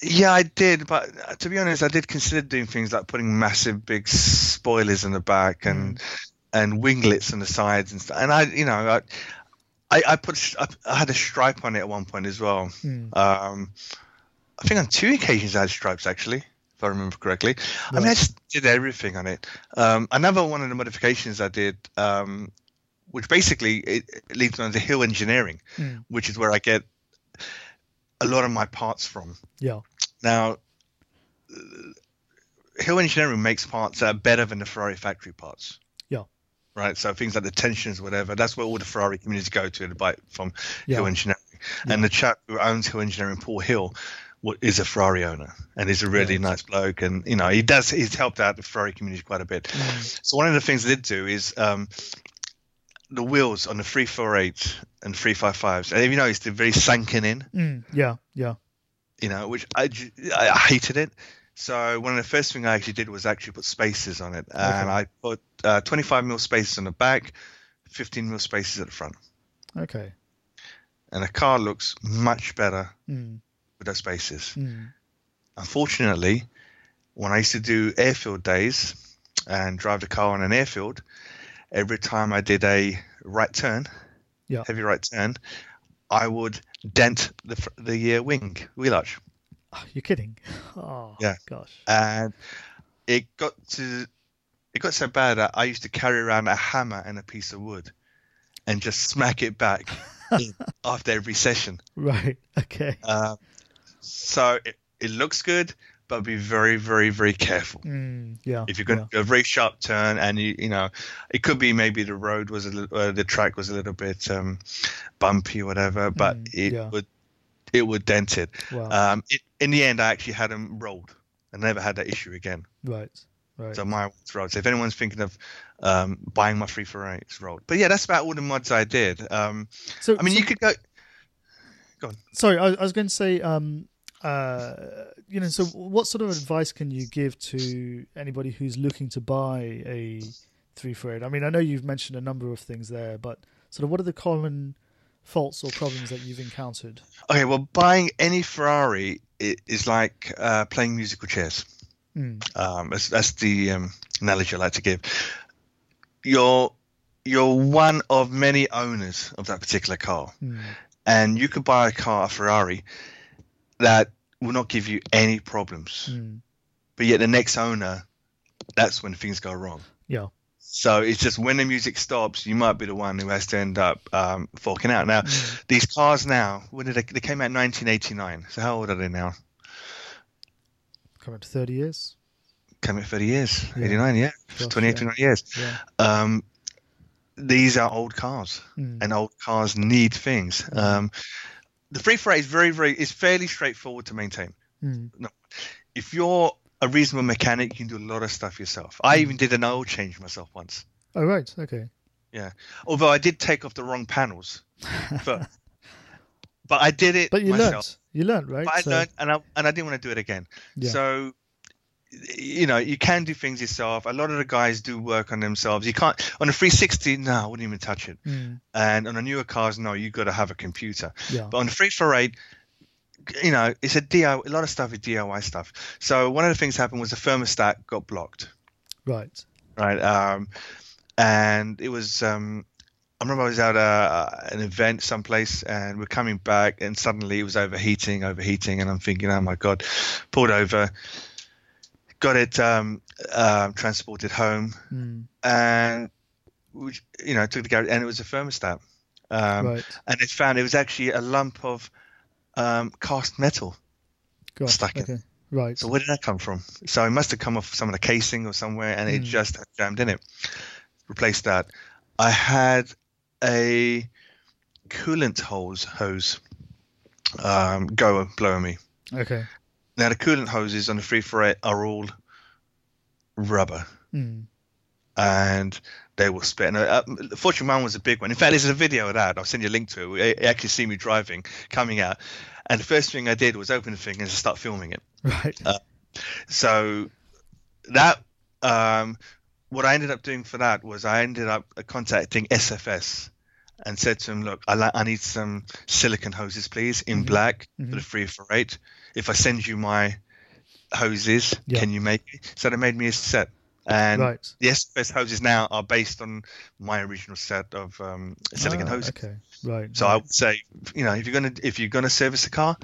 Yeah, I did, but uh, to be honest, I did consider doing things like putting massive big spoilers in the back and and winglets on the sides and stuff. And I, you know, I I, I put I, I had a stripe on it at one point as well. Mm. Um, I think on two occasions I had stripes actually, if I remember correctly. I mean, I just did everything on it. Um, another one of the modifications I did, um, which basically it, it leads me on to hill engineering, Mm. which is where I get a lot of my parts from. Yeah. Now, uh, Hill Engineering makes parts that are better than the Ferrari factory parts. Yeah. Right. So things like the tensions, whatever. That's where all the Ferrari communities go to to buy from Yeah. Hill Engineering. Yeah. And the chap who owns Hill Engineering, Paul Hill, wa- is a Ferrari owner and he's a really Right. nice bloke. And you know, he does. He's helped out the Ferrari community quite a bit. Mm. So one of the things I did do is um, the wheels on the 348 and 355s. And if you noticed, they're very sunken in Mm. Yeah. Yeah. you know, which I hated it. So one of the first thing I actually did was actually put spaces on it, and I put uh, 25 mil spaces on the back, 15 mil spaces at the front, Okay. and the car looks much better Mm. With those spacers. Mm. Unfortunately, when I used to do airfield days and drive the car on an airfield, every time I did a right turn, Yeah. heavy right turn, I would dent the the uh, wing wheel arch. Oh, you're kidding. Oh, Yeah. gosh. and it got to it got so bad that I used to carry around a hammer and a piece of wood and just smack it back after every session. Right. Okay. Uh, so it, it looks good, but be very, very, very careful. Mm, yeah. If you're going to do a very sharp turn, and you you know, it could be maybe the road was a little, uh, the track was a little bit um, bumpy or whatever, but Mm, it yeah. would it would dent it. Wow. Um, it. In the end, I actually had them rolled. I never had that issue again. right. Right. So my rolled. So if anyone's thinking of um, buying my free for eight, it's rolled. But yeah, that's about all the mods I did. Um, so, I mean, so- you could go. Sorry, I, I was going to say, um, uh, you know, so what sort of advice can you give to anybody who's looking to buy a three four eight? I mean, I know you've mentioned a number of things there, but sort of what are the common faults or problems that you've encountered? Okay, well, buying any Ferrari is like uh, playing musical chairs. Mm, Um, that's, that's the um, analogy I like to give. You're you're one of many owners of that particular car, mm, and you could buy a car, a Ferrari, that will not give you any problems. mm. But yet the next owner, that's when things go wrong. Yeah. So it's just when the music stops, you might be the one who has to end up um, forking out. Now, Mm. these cars now, when did they, they came out in 1989. So how old are they now? Coming up to thirty years. Came out 30 years. Yeah. 89, yeah. Gosh, 28, yeah. 29 years. Yeah. Um, these are old cars, Mm. and old cars need things. Um, the free for is very, very, it's fairly straightforward to maintain. Mm. If you're a reasonable mechanic, you can do a lot of stuff yourself. I even did an oil change myself once. Oh right. Okay. Yeah, although I did take off the wrong panels, but but I did it But you myself. learnt. You learnt, right? But I So- learned, and I and I didn't want to do it again. Yeah. So, you know, you can do things yourself. A lot of the guys do work on themselves. You can't on a 360. No, I wouldn't even touch it. Mm. And on the newer cars, no, you've got to have a computer. Yeah. But on the 348 you know, it's a DIY. A lot of stuff is DIY stuff. So one of the things happened was the thermostat got blocked. Right. Right. Um, and it was. Um, I remember I was at a, an event someplace, and we're coming back, and suddenly it was overheating, overheating, and I'm thinking, oh my god, pulled over, got it um, um transported home, Mm. and you know took the garage, and it was a thermostat, um, right. and it found it was actually a lump of um, cast metal. Gosh. stuck in. okay. Right. So where did that come from? So it must have come off some of the casing or somewhere, and it Mm. just jammed in it. Replaced that. I had a coolant hose hose um, go and blow me. okay. Now the coolant hoses on the free for eight are all rubber, Mm. and they will spit. And uh, fortunately, mine was a big one. In fact, there's a video of that. I'll send you a link to it. You actually see me driving, coming out, and the first thing I did was open the thing and just start filming it. Right. Uh, So that um, what I ended up doing for that was I ended up contacting SFS and said to him, "Look, I, li- I need some silicon hoses, please, in Mhm. black Mhm. for the free for eight. If I send you my hoses, Yeah. can you make it?" So they made me a set, and right. the SFS hoses now are based on my original set of um, silicon Ah, hoses. Okay. Right. So I would say, you know, if you're gonna if you're gonna service a car,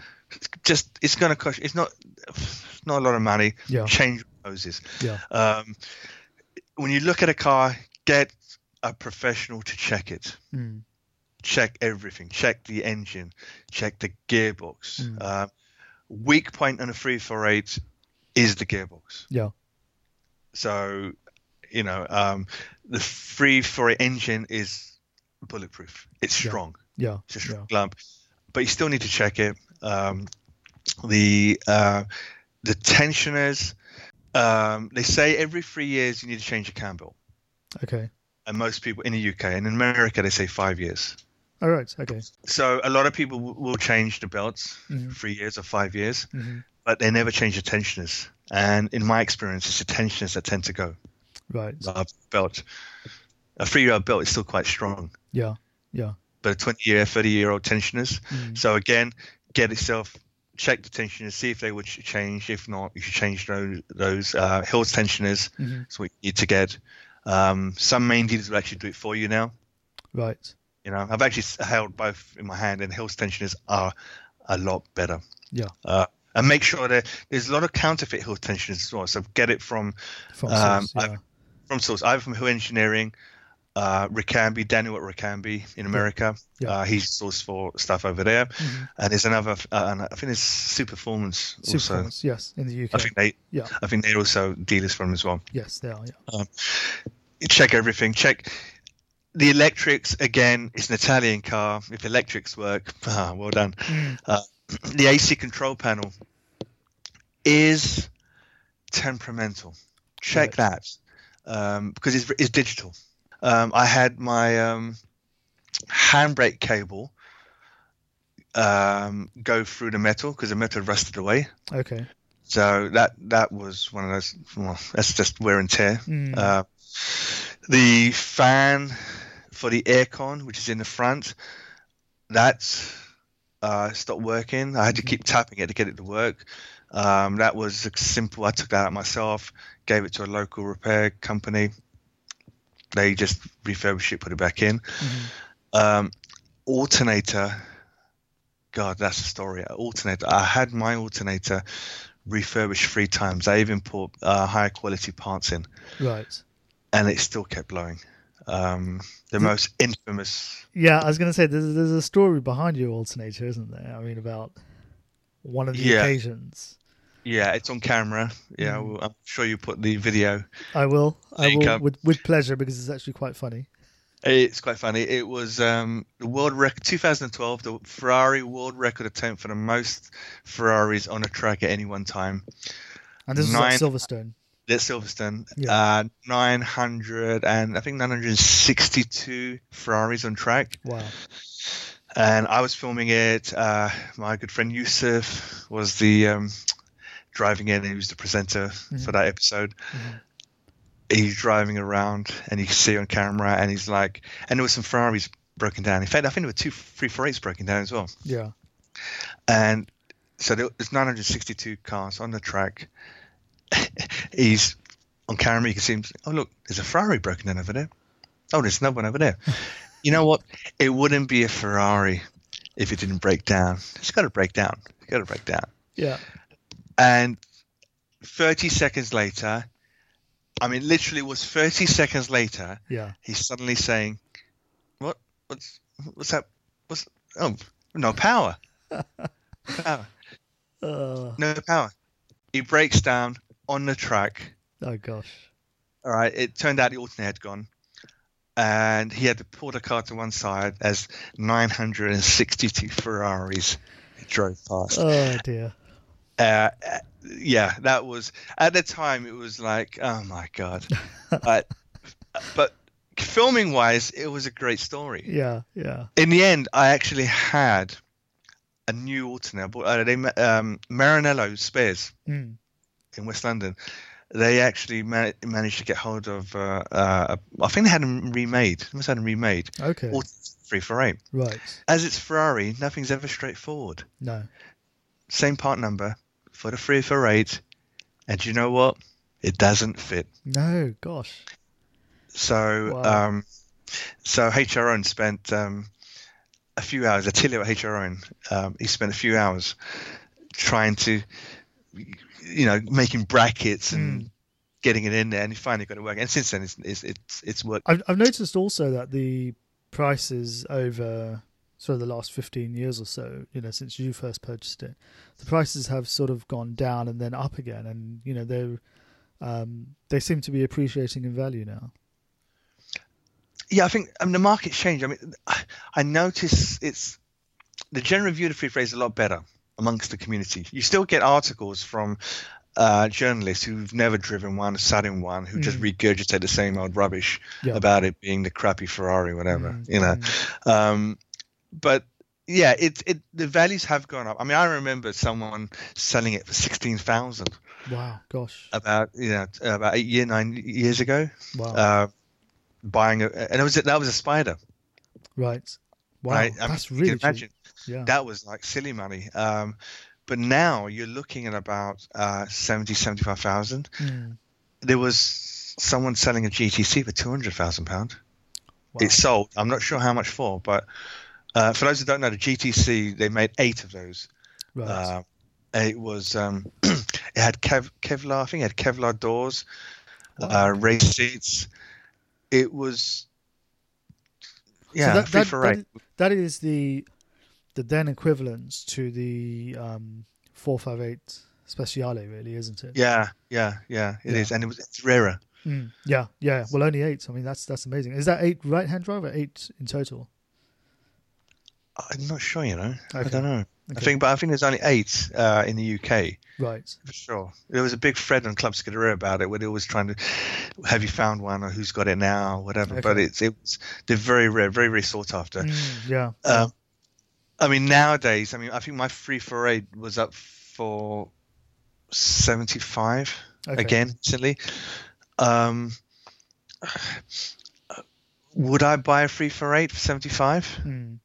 just it's gonna cost. It's not not a lot of money. Yeah. Change hoses. Yeah. Um, when you look at a car, get a professional to check it. Mm. Check everything. Check the engine. Check the gearbox. Mm. Uh, weak point on a three four eight is the gearbox. Yeah. So, you know, um, the three four eight engine is bulletproof. It's strong. Yeah. It's a Yeah. lump, but you still need to check it. Um, the uh, the tensioners, um, they say every three years you need to change your cam belt, Okay. and most people in the UK and in America they say five years. All right. Okay. So a lot of people w- will change the belts Mhm. three years or five years, hmm but they never change the tensioners. And in my experience, it's the tensioners that tend to go. Right. than belt, a three-year belt is still quite strong, Yeah. Yeah. but a 20-year, 30-year-old tensioners Mm. So again, get yourself check the tensioners, see if they would change. If not, you should change those those uh, Hills tensioners. hmm That's what you need to get. Um, some main dealers will actually do it for you now. Right. You know, I've actually held both in my hand, and Hills tensioners are a lot better. Yeah. Uh, and make sure that there's a lot of counterfeit Hills tensioners as well. So get it from From Um, source, yeah. from source, either from Hill Engineering, uh, Ricambi, Daniel at Ricambi in America. Yeah. Uh, he's source for stuff over there. Mhm. And there's another, uh, and I think it's Superformance also. Superformance, yes, in the UK. I think they, Yeah. I think they're also dealers from as well. yes, they are. Yeah. You check everything. Check the electrics again. It's an Italian car. If electrics work, ah, well done. Mm. The AC control panel is temperamental. Check that um, because it's, it's digital. Um, I had my um, handbrake cable um, go through the metal because the metal rusted away. Okay. So that that was one of those. Well, that's just wear and tear. Mm. Uh, the fan for the aircon, which is in the front, that's uh, stopped working. I had to keep tapping it to get it to work. Um, that was simple. I took that out myself, gave it to a local repair company. They just refurbished it, put it back in. Mhm. Um, alternator, God, that's a story. Alternator. I had my alternator refurbished three times. I even put uh, higher quality parts in Right. and it still kept blowing. Um, the most infamous. Yeah, I was going to say there's, there's a story behind your alternator, isn't there? I mean, about one of the Yeah. occasions. Yeah, it's on camera. Yeah, Mm. well, I'm sure you put the video. I will. I will with with pleasure because it's actually quite funny. It's quite funny. It was um, the world record 2012, the Ferrari world record attempt for the most Ferraris on a track at any one time. And this Nine- is at Silverstone. At Silverstone, Yeah. uh, 900 and I think 962 Ferraris on track. Wow. and I was filming it. Uh, my good friend Yusuf was the um, driving in. He was the presenter for that episode. Mhm. He's driving around, and you can see on camera, and he's like, and there was some Ferraris broken down. In fact, I think there were two, three four eights broken down as well. Yeah. And so there- there's 962 cars on the track. he's on camera. You can see him. Oh look, there's a Ferrari broken down over there. Oh, there's another one over there. you know what? It wouldn't be a Ferrari if it didn't break down. It's got to break down. It's got to break down. Yeah. And 30 seconds later, I mean, literally, it was 30 seconds later. Yeah. He's suddenly saying, "What? What's what's that? What's oh no power? power? Uh, No power." He breaks down on the track. oh gosh. All right. It turned out the alternator had gone, and he had to pull the car to one side as 962 Ferraris drove past. Oh dear. uh, uh, yeah, that was at the time. It was like, oh my god, but but filming wise, it was a great story. Yeah. Yeah. In the end, I actually had a new alternator. But uh, they um, Maranello spares Mm. In West London. They actually ma- managed to get hold of. Uh, uh, I think they had them remade. They must have them remade. Okay. Or three for eight. Right. As it's Ferrari, nothing's ever straightforward. No. same part number for the three for eight, and you know what? It doesn't fit. No. Gosh. So, Wow. um, so HR Owen spent um, a few hours. Attilio at HR Owen, um, he spent a few hours trying to, you know, making brackets and getting it in there, and he finally got it working. And since then, it's it's it's, it's worked. I've I've noticed also that the prices over sort of the last fifteen years or so, you know, since you first purchased it, the prices have sort of gone down and then up again, and you know they um, they seem to be appreciating in value now. Yeah, I think I mean, the market's changed. I mean, I, I notice it's the general view of the free trade is a lot better amongst the community. You still get articles from uh, journalists who've never driven one, sat in one, who just regurgitate the same old rubbish Yeah. about it being the crappy Ferrari, whatever, Mm, you know. Um, but yeah, it it the values have gone up. I mean, I remember someone selling it for sixteen thousand Wow, gosh, about you know about eight year nine years ago. wow, Uh, buying a and it was that was a spider. right, wow, right? I mean, that's you really imagine cheap. Yeah, that was like silly money. Um, but now you're looking at about uh, 70, 75,000. Mm, There was someone selling a GTC for two hundred thousand pound. wow. It sold. I'm not sure how much for, but uh, for those who don't know, the GTC they made eight of those. right, Uh, it was um, it had Kev- Kevlar. I think it had Kevlar doors, Wow. uh, race seats. It was yeah, that- free that- for that is- that is the the then equivalent to the um, four five eight Speciale, really, isn't it? Yeah, yeah, yeah. It is, Yeah. and it was it's rarer. Mm, yeah, yeah. Well, only eight. I mean, that's that's amazing. Is that eight right hand drive or eight in total? I'm not sure, you know. I don't know. I think, but I think there's only eight uh, in the UK Right. for sure. There was a big thread on Club Scuderia about it, where they was trying to, have you found one or who's got it now, or whatever. But it's it's they're very rare, very very sought after. Mm, yeah. Um, I mean, nowadays, I mean, I think my free for eight was up for seventy five Okay. again recently. Um, would I buy a free for eight for seventy five Mm,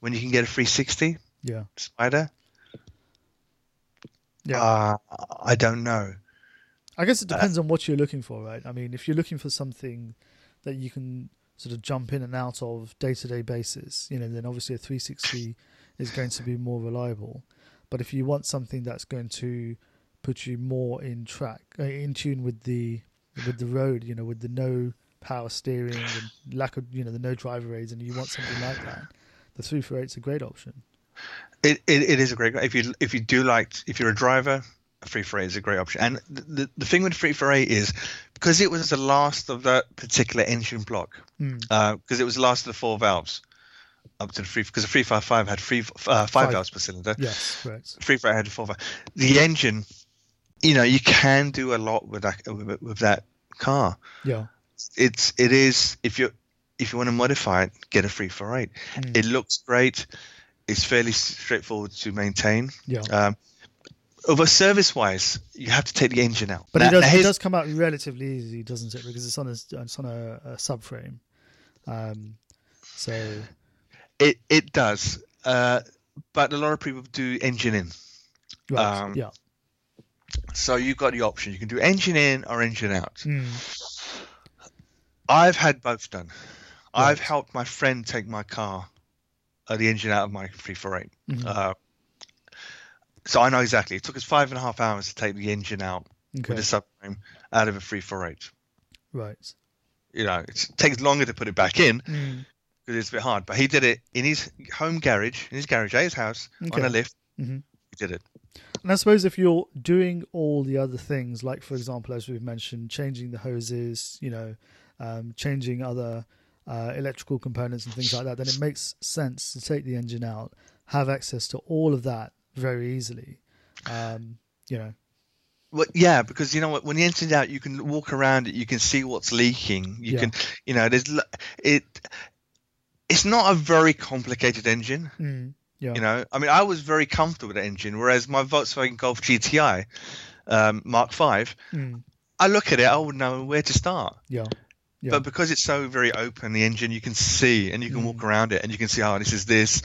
when you can get a free sixty? yeah. Spider? Yeah. Uh, I don't know. I guess it depends on what you're looking for, right? I mean, if you're looking for something that you can sort of jump in and out of day to day basis, you know, then obviously a 360 is going to be more reliable. But if you want something that's going to put you more in track, uh, in tune with the with the road, you know, with the no power steering and lack of, you know, the no driver aids, and you want something like that, the 348 is a great option. It, it, it is a great if you if you do like if you're a driver, a free for is a great option. And the, the, the thing with free for is because it was the last of that particular engine block, because Mm. uh, it was the last of the four valves up to the three, because the 355 had three, uh, five, Five. valves per cylinder. Yes, correct. 355 had four valves. The engine, you know, you can do a lot with that with, with that car. Yeah. It's it is if you if you want to modify it, get a 348. Mm. It looks great. It's fairly straightforward to maintain. Yeah. Um, over service wise, you have to take the engine out. But Now- it does now it does come out relatively easy, doesn't it? Because it's on a it's on a, a subframe. Um, so It it does, uh, but a lot of people do engine in. right, Um, yeah. So you've got the option. You can do engine in or engine out. Mm. I've had both done. I've helped my friend take my car, uh, the engine out of my 348. Mhm. Uh, so I know exactly. It took us five and a half hours to take the engine out Okay. with the subframe out of a 348. Right. You know, it takes longer to put it back in Mm. because it's a bit hard. But he did it in his home garage, in his garage at his house, on a lift. Mhm. He did it. And I suppose if you're doing all the other things, like for example, as we've mentioned, changing the hoses, you know, um, changing other uh, electrical components and things like that, then it makes sense to take the engine out, have access to all of that very easily. Um, you know, Well, yeah, because you know what? When the engine's out, you can walk around it. You can see what's leaking. You Yeah. can, you know, there's it. It's not a very complicated engine. mm, yeah, You know, I mean, I was very comfortable with the engine, whereas my Volkswagen Golf GTI um, Mark V, mm, I look at it, I wouldn't know where to start. yeah, yeah, But because it's so very open, the engine, you can see and you can walk Mm. around it and you can see, oh, this is this,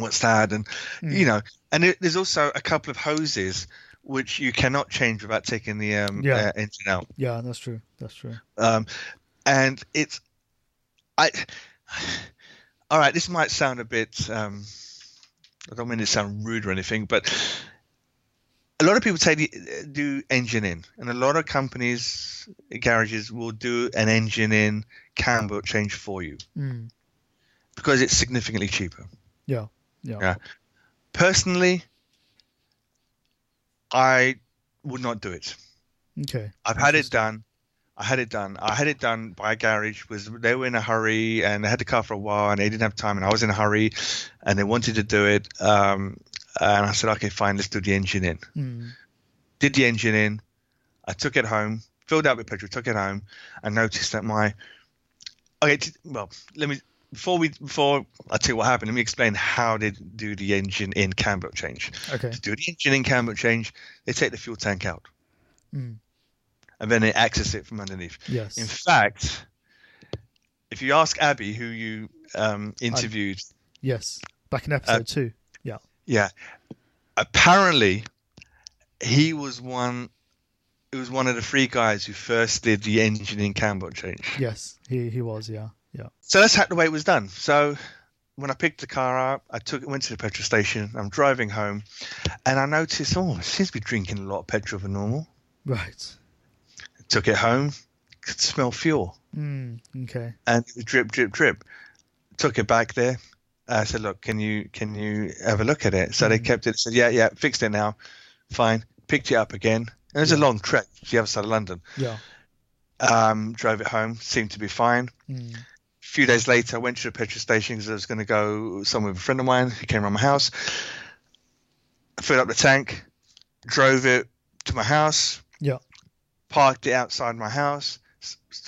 what's that, and Mm. you know, and it, there's also a couple of hoses which you cannot change without taking the um, Yeah. uh, engine out. yeah. That's true. That's true. Um, and it's, I, all right, this might sound a bit, um, I don't mean to sound rude or anything, but a lot of people the, do engine in, and a lot of companies, garages will do an engine in cam belt change for you Mm, because it's significantly cheaper. yeah, yeah, Yeah. Personally, I would not do it. Okay. I've had it done. I had it done. I had it done by a garage. Was they were in a hurry and they had the car for a while and they didn't have time and I was in a hurry and they wanted to do it. Um, and I said, okay, fine, let's do the engine in. Mm, Did the engine in. I took it home, filled up with petrol, took it home, and noticed that my okay. T- well, let me before we before I tell you what happened. Let me explain how they do the engine in cam belt change. okay. To do the engine in cam belt change, they take the fuel tank out Mm, and then they access it from underneath. yes. In fact, if you ask Abby, who you um, interviewed, yes. Back in Uh, episode two. Yeah. yeah, apparently he was one. It was one of the three guys who first did the engine in cam belt change. Yes. He he was. Yeah. Yeah. So that's how the way it was done. So when I picked the car up, I took it, went to the petrol station. I'm driving home, and I noticed, oh, it seems to be drinking a lot of petrol than normal. Right. Took it home, could smell fuel. Mm, okay. and it was drip, drip, drip. Took it back there. I said, "Look, can you can you have a look at it?" So they Mhm. kept it. Said, "Yeah, yeah, fixed it now, fine." Picked it up again. It was a long trek to the other side of London. Yeah. Um, drove it home, seemed to be fine. Mm, few days later, I went to the petrol station because I was going to go somewhere with a friend of mine who came around my house. I Filled up the tank, drove it to my house. Yeah. Parked it outside my house.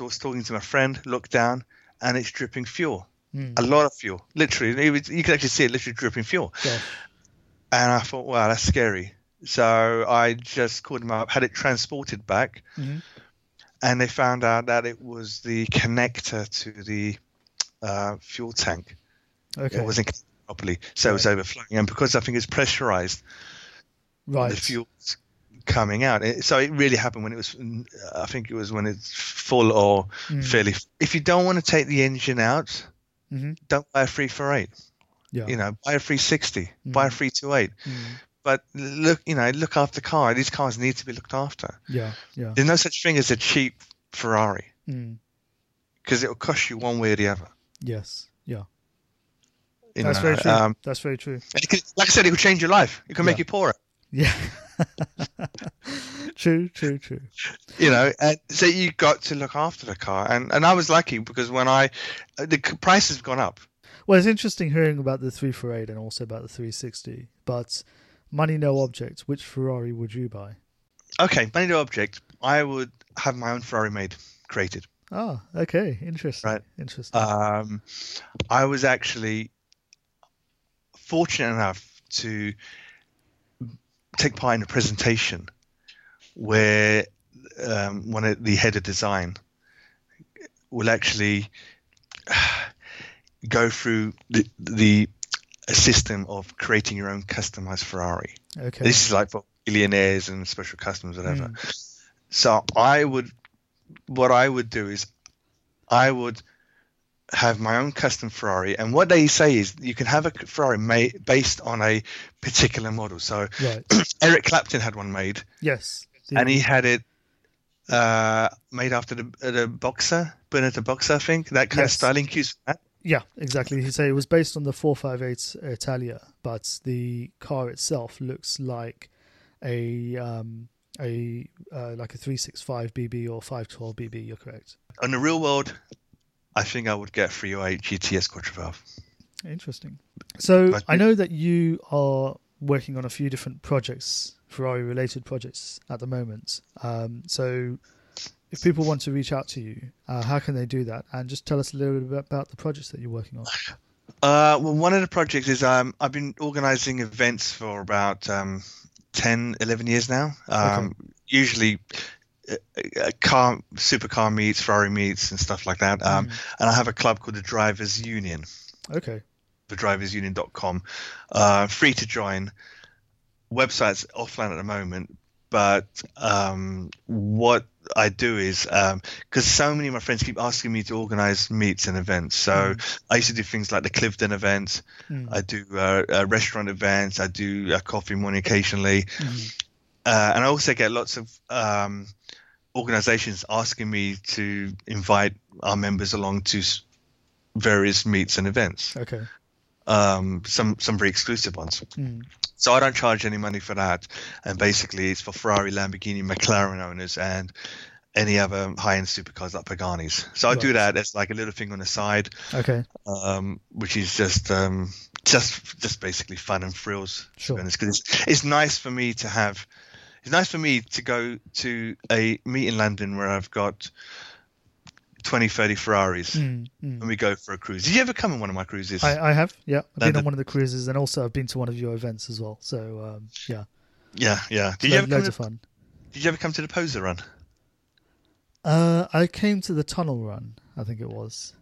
Was talking to my friend. Looked down, and it's dripping fuel. mm, a lot of fuel. Literally, it was, you could actually see it literally dripping fuel. gosh. And I thought, wow, that's scary. So I just called them up, had it transported back, Mhm. and they found out that it was the connector to the uh, fuel tank. Okay. It wasn't properly, so it was overflowing. And because I think it's pressurized, right. the fuel's coming out. It, so it really happened when it was, I think it was when it's full or Mm, fairly. If you don't want to take the engine out, mhm, don't buy a 348. Yeah. You know, buy a 360, buy a Mm. 328. mm, But look, you know, look after the car. These cars need to be looked after. yeah. Yeah. There's no such thing as a cheap Ferrari Mm, because it will cost you one way or the other. Yes. Yeah. You That's know? very true. Um, That's very true. and it could, like I said, it could change your life. It can make Yeah. you poorer. Yeah. true, true, true. You know, and so you got to look after the car, and and I was lucky because when I the price has gone up. Well, it's interesting hearing about the 348 and also about the 360, but money no object, which Ferrari would you buy? Okay, money no object. I would have my own Ferrari made, created. Ah, okay, interesting. Right. Interesting. Um, I was actually fortunate enough to take part in a presentation where um, one of the head of design will actually go through the, the system of creating your own customized Ferrari. okay. This is like for billionaires and special customers, whatever. So I would, what I would do is, I would have my own custom Ferrari, and what they say is you can have a Ferrari made based on a particular model. So Right. Eric Clapton had one made, Yes. and he had it uh, made after the the Boxer, Berlinetta Boxer, I think that kind of styling cues. Yeah, exactly. He said it was based on the 458 Italia, but the car itself looks like a um, a uh, like a 365 BB or 512 BB. You're correct. On the real world, I think I would get 308 GTS Quattrovalvole. Interesting. So I know that you are working on a few different projects, Ferrari related projects at the moment. Um, so if people want to reach out to you, uh, how can they do that? And just tell us a little bit about the projects that you're working on. Uh, well, one of the projects is um, I've been organizing events for about um, 10, 11 years now. Um, Usually uh, uh, car, supercar meets, Ferrari meets, and stuff like that. Um, And I have a club called the Drivers Union, Okay. The thedriversunion.com. Uh, free to join. Website's offline at the moment, but um, what I do is because so many of my friends keep asking me to organize meets and events. So I used to do things like the Clifton event. Mm. I do uh, uh, restaurant events. I do a coffee morning occasionally, Mhm. uh, and I also get lots of um, organizations asking me to invite our members along to various meets and events. Okay. Um, some some very exclusive ones. Mm. So I don't charge any money for that, and basically it's for Ferrari, Lamborghini, McLaren owners, and any other high-end supercars like Paganis. So I do that as like a little thing on the side, Okay. um, which is just um, just just basically fun and thrills. Sure. Because it's, it's nice for me to have. It's nice for me to go to a meet in London where I've got 20, 30 Ferraris, Mm, mm. and we go for a cruise. Did you ever come on one of my cruises? I, I have, yeah. I've been on one of the cruises, and also I've been to one of your events as well. So um, yeah, yeah, yeah. Did you Lo- ever come loads to, of fun. Did you ever come to the Poser Run? Uh, I came to the tunnel run. I think it was.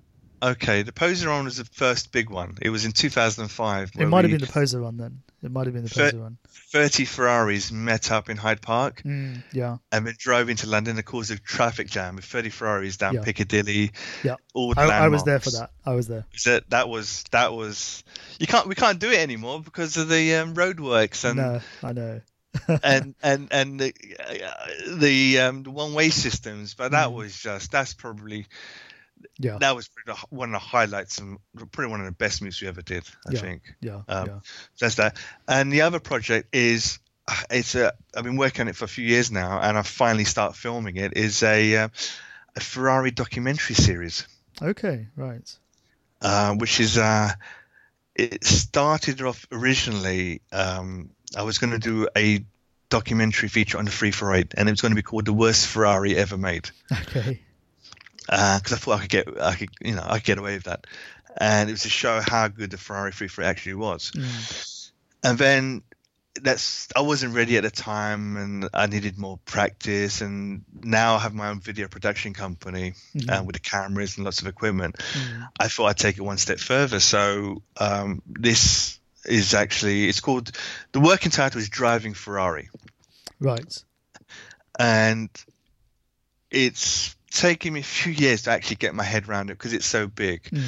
Okay, the Poser Run was the first big one. It was in 2005. It might have been the poser run then. It might have been the poser run. 30 Ferraris met up in Hyde Park Mm, yeah. and then drove into London and caused a traffic jam with 30 Ferraris down Yeah. Piccadilly. Yeah. All the I, I was there for that. I was there. So that was that was you can't we can't do it anymore because of the um, roadworks and no, I know. and and and the uh, the um, the one way systems. But that Mm. was just that's probably Yeah. that was pretty, one of the highlights and probably one of the best moves we ever did. I Yeah. think. Yeah. Um, yeah. That's that. And the other project is it's a I've been working on it for a few years now, and I finally start filming it. Is a uh, a Ferrari documentary series, Okay. Right. uh, which is uh, it started off originally. Um, I was going to do a documentary feature on the 348, and it was going to be called "The Worst Ferrari Ever Made." Okay. Because I thought I could get, I could, you know, I could get away with that, and it was to show how good the Ferrari 348 actually was. Mm. And then that's I wasn't ready at the time, and I needed more practice. And now I have my own video production company Mhm. uh, with the cameras and lots of equipment. Mm. I thought I'd take it one step further. So um, this is actually it's called the working title is Driving Ferrari, Right. and it's taken me a few years to actually get my head around it because it's so big. Mm.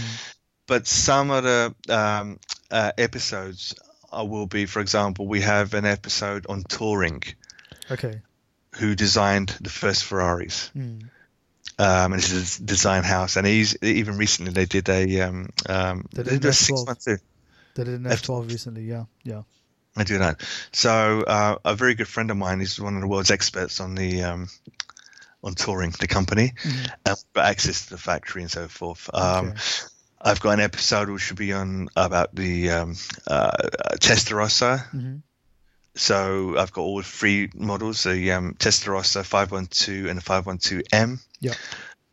but some of the um, uh, episodes uh, will be, for example, we have an episode on touring, Okay. who designed the first Ferraris. Mm. Um, and this is a design house, and he's even recently they did a um, um, They did an F12. month too. They did an F12. F12 recently. Yeah. Yeah. I do that. So uh, a very good friend of mine is one of the world's experts on the um, on touring the company, mm-hmm. and access to the factory and so forth. Um, okay. I've got an episode which should be on about the um, uh, Testarossa. Mm-hmm. So I've got all three models: the um, Testarossa 512 and the 512M. Yeah.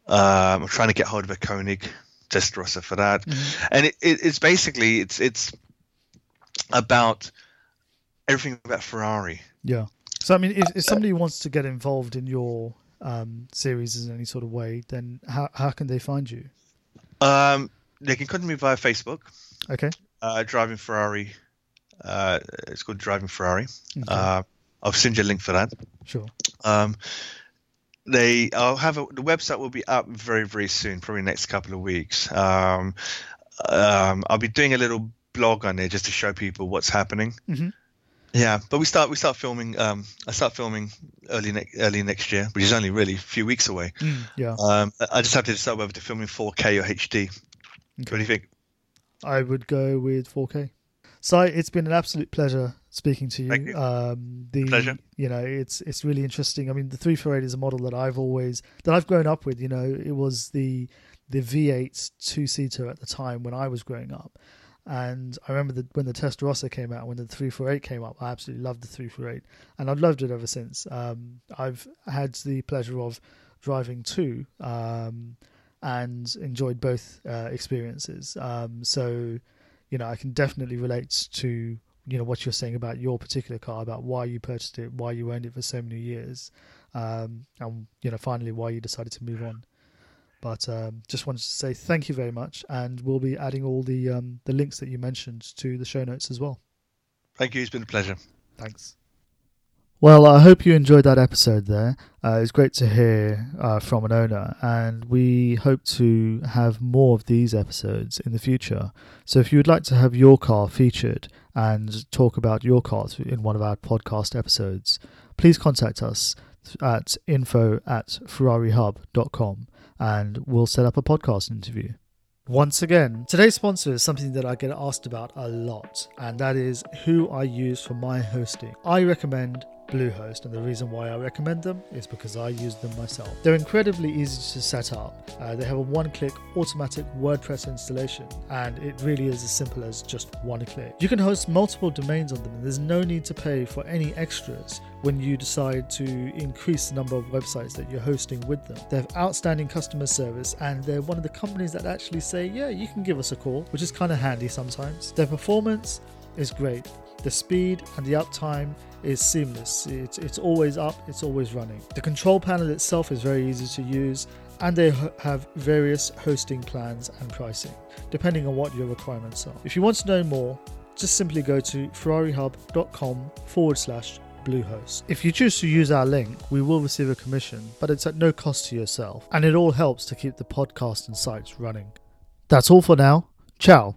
Um, I'm trying to get hold of a Koenig Testarossa for that, mm-hmm. and it, it, it's basically it's it's about everything about Ferrari. Yeah. So I mean, if, if somebody wants to get involved in your um, series in any sort of way, then how how can they find you? Um, they can contact me via Facebook. Okay. Uh, Driving Ferrari. Uh, it's called Driving Ferrari. Okay. Uh, I'll send you a link for that. Sure. Um, they, I'll have a, the website will be up very very soon, probably next couple of weeks. Um, um, I'll be doing a little blog on there just to show people what's happening. Mm-hmm. Yeah, but we start we start filming. Um, I start filming early next early next year, which is only really a few weeks away. Mm, yeah. Um, I just have to decide whether to film in 4K or HD. Okay. What do you think? I would go with 4K. So it's been an absolute pleasure speaking to you. you. Um, the pleasure. You know, it's it's really interesting. I mean, the three four eight is a model that I've always that I've grown up with. You know, it was the the V8 two seater at the time when I was growing up. And I remember that when the Testarossa came out, when the 348 came up, I absolutely loved the 348, and I've loved it ever since. Um, I've had the pleasure of driving two, um, and enjoyed both uh, experiences. Um, so, you know, I can definitely relate to you know what you're saying about your particular car, about why you purchased it, why you owned it for so many years, um, and you know finally why you decided to move on. But um, just wanted to say thank you very much, and we'll be adding all the um, the links that you mentioned to the show notes as well. Thank you. It's been a pleasure. Thanks. Well, I hope you enjoyed that episode there. Uh, it's great to hear uh, from an owner, and we hope to have more of these episodes in the future. So, if you would like to have your car featured and talk about your car in one of our podcast episodes, please contact us at info at ferrarihub.com and we'll set up a podcast interview. Once again, today's sponsor is something that I get asked about a lot, and that is who I use for my hosting. I recommend Bluehost, and the reason why I recommend them is because I use them myself. They're incredibly easy to set up. Uh, they have a one click automatic WordPress installation, and it really is as simple as just one click. You can host multiple domains on them, and there's no need to pay for any extras when you decide to increase the number of websites that you're hosting with them. They have outstanding customer service, and they're one of the companies that actually say, Yeah, you can give us a call, which is kind of handy sometimes. Their performance is great. The speed and the uptime is seamless. It's, it's always up, it's always running. The control panel itself is very easy to use and they have various hosting plans and pricing depending on what your requirements are. If you want to know more, just simply go to ferrarihub.com forward slash Bluehost. If you choose to use our link, we will receive a commission, but it's at no cost to yourself, and it all helps to keep the podcast and sites running. That's all for now. Ciao.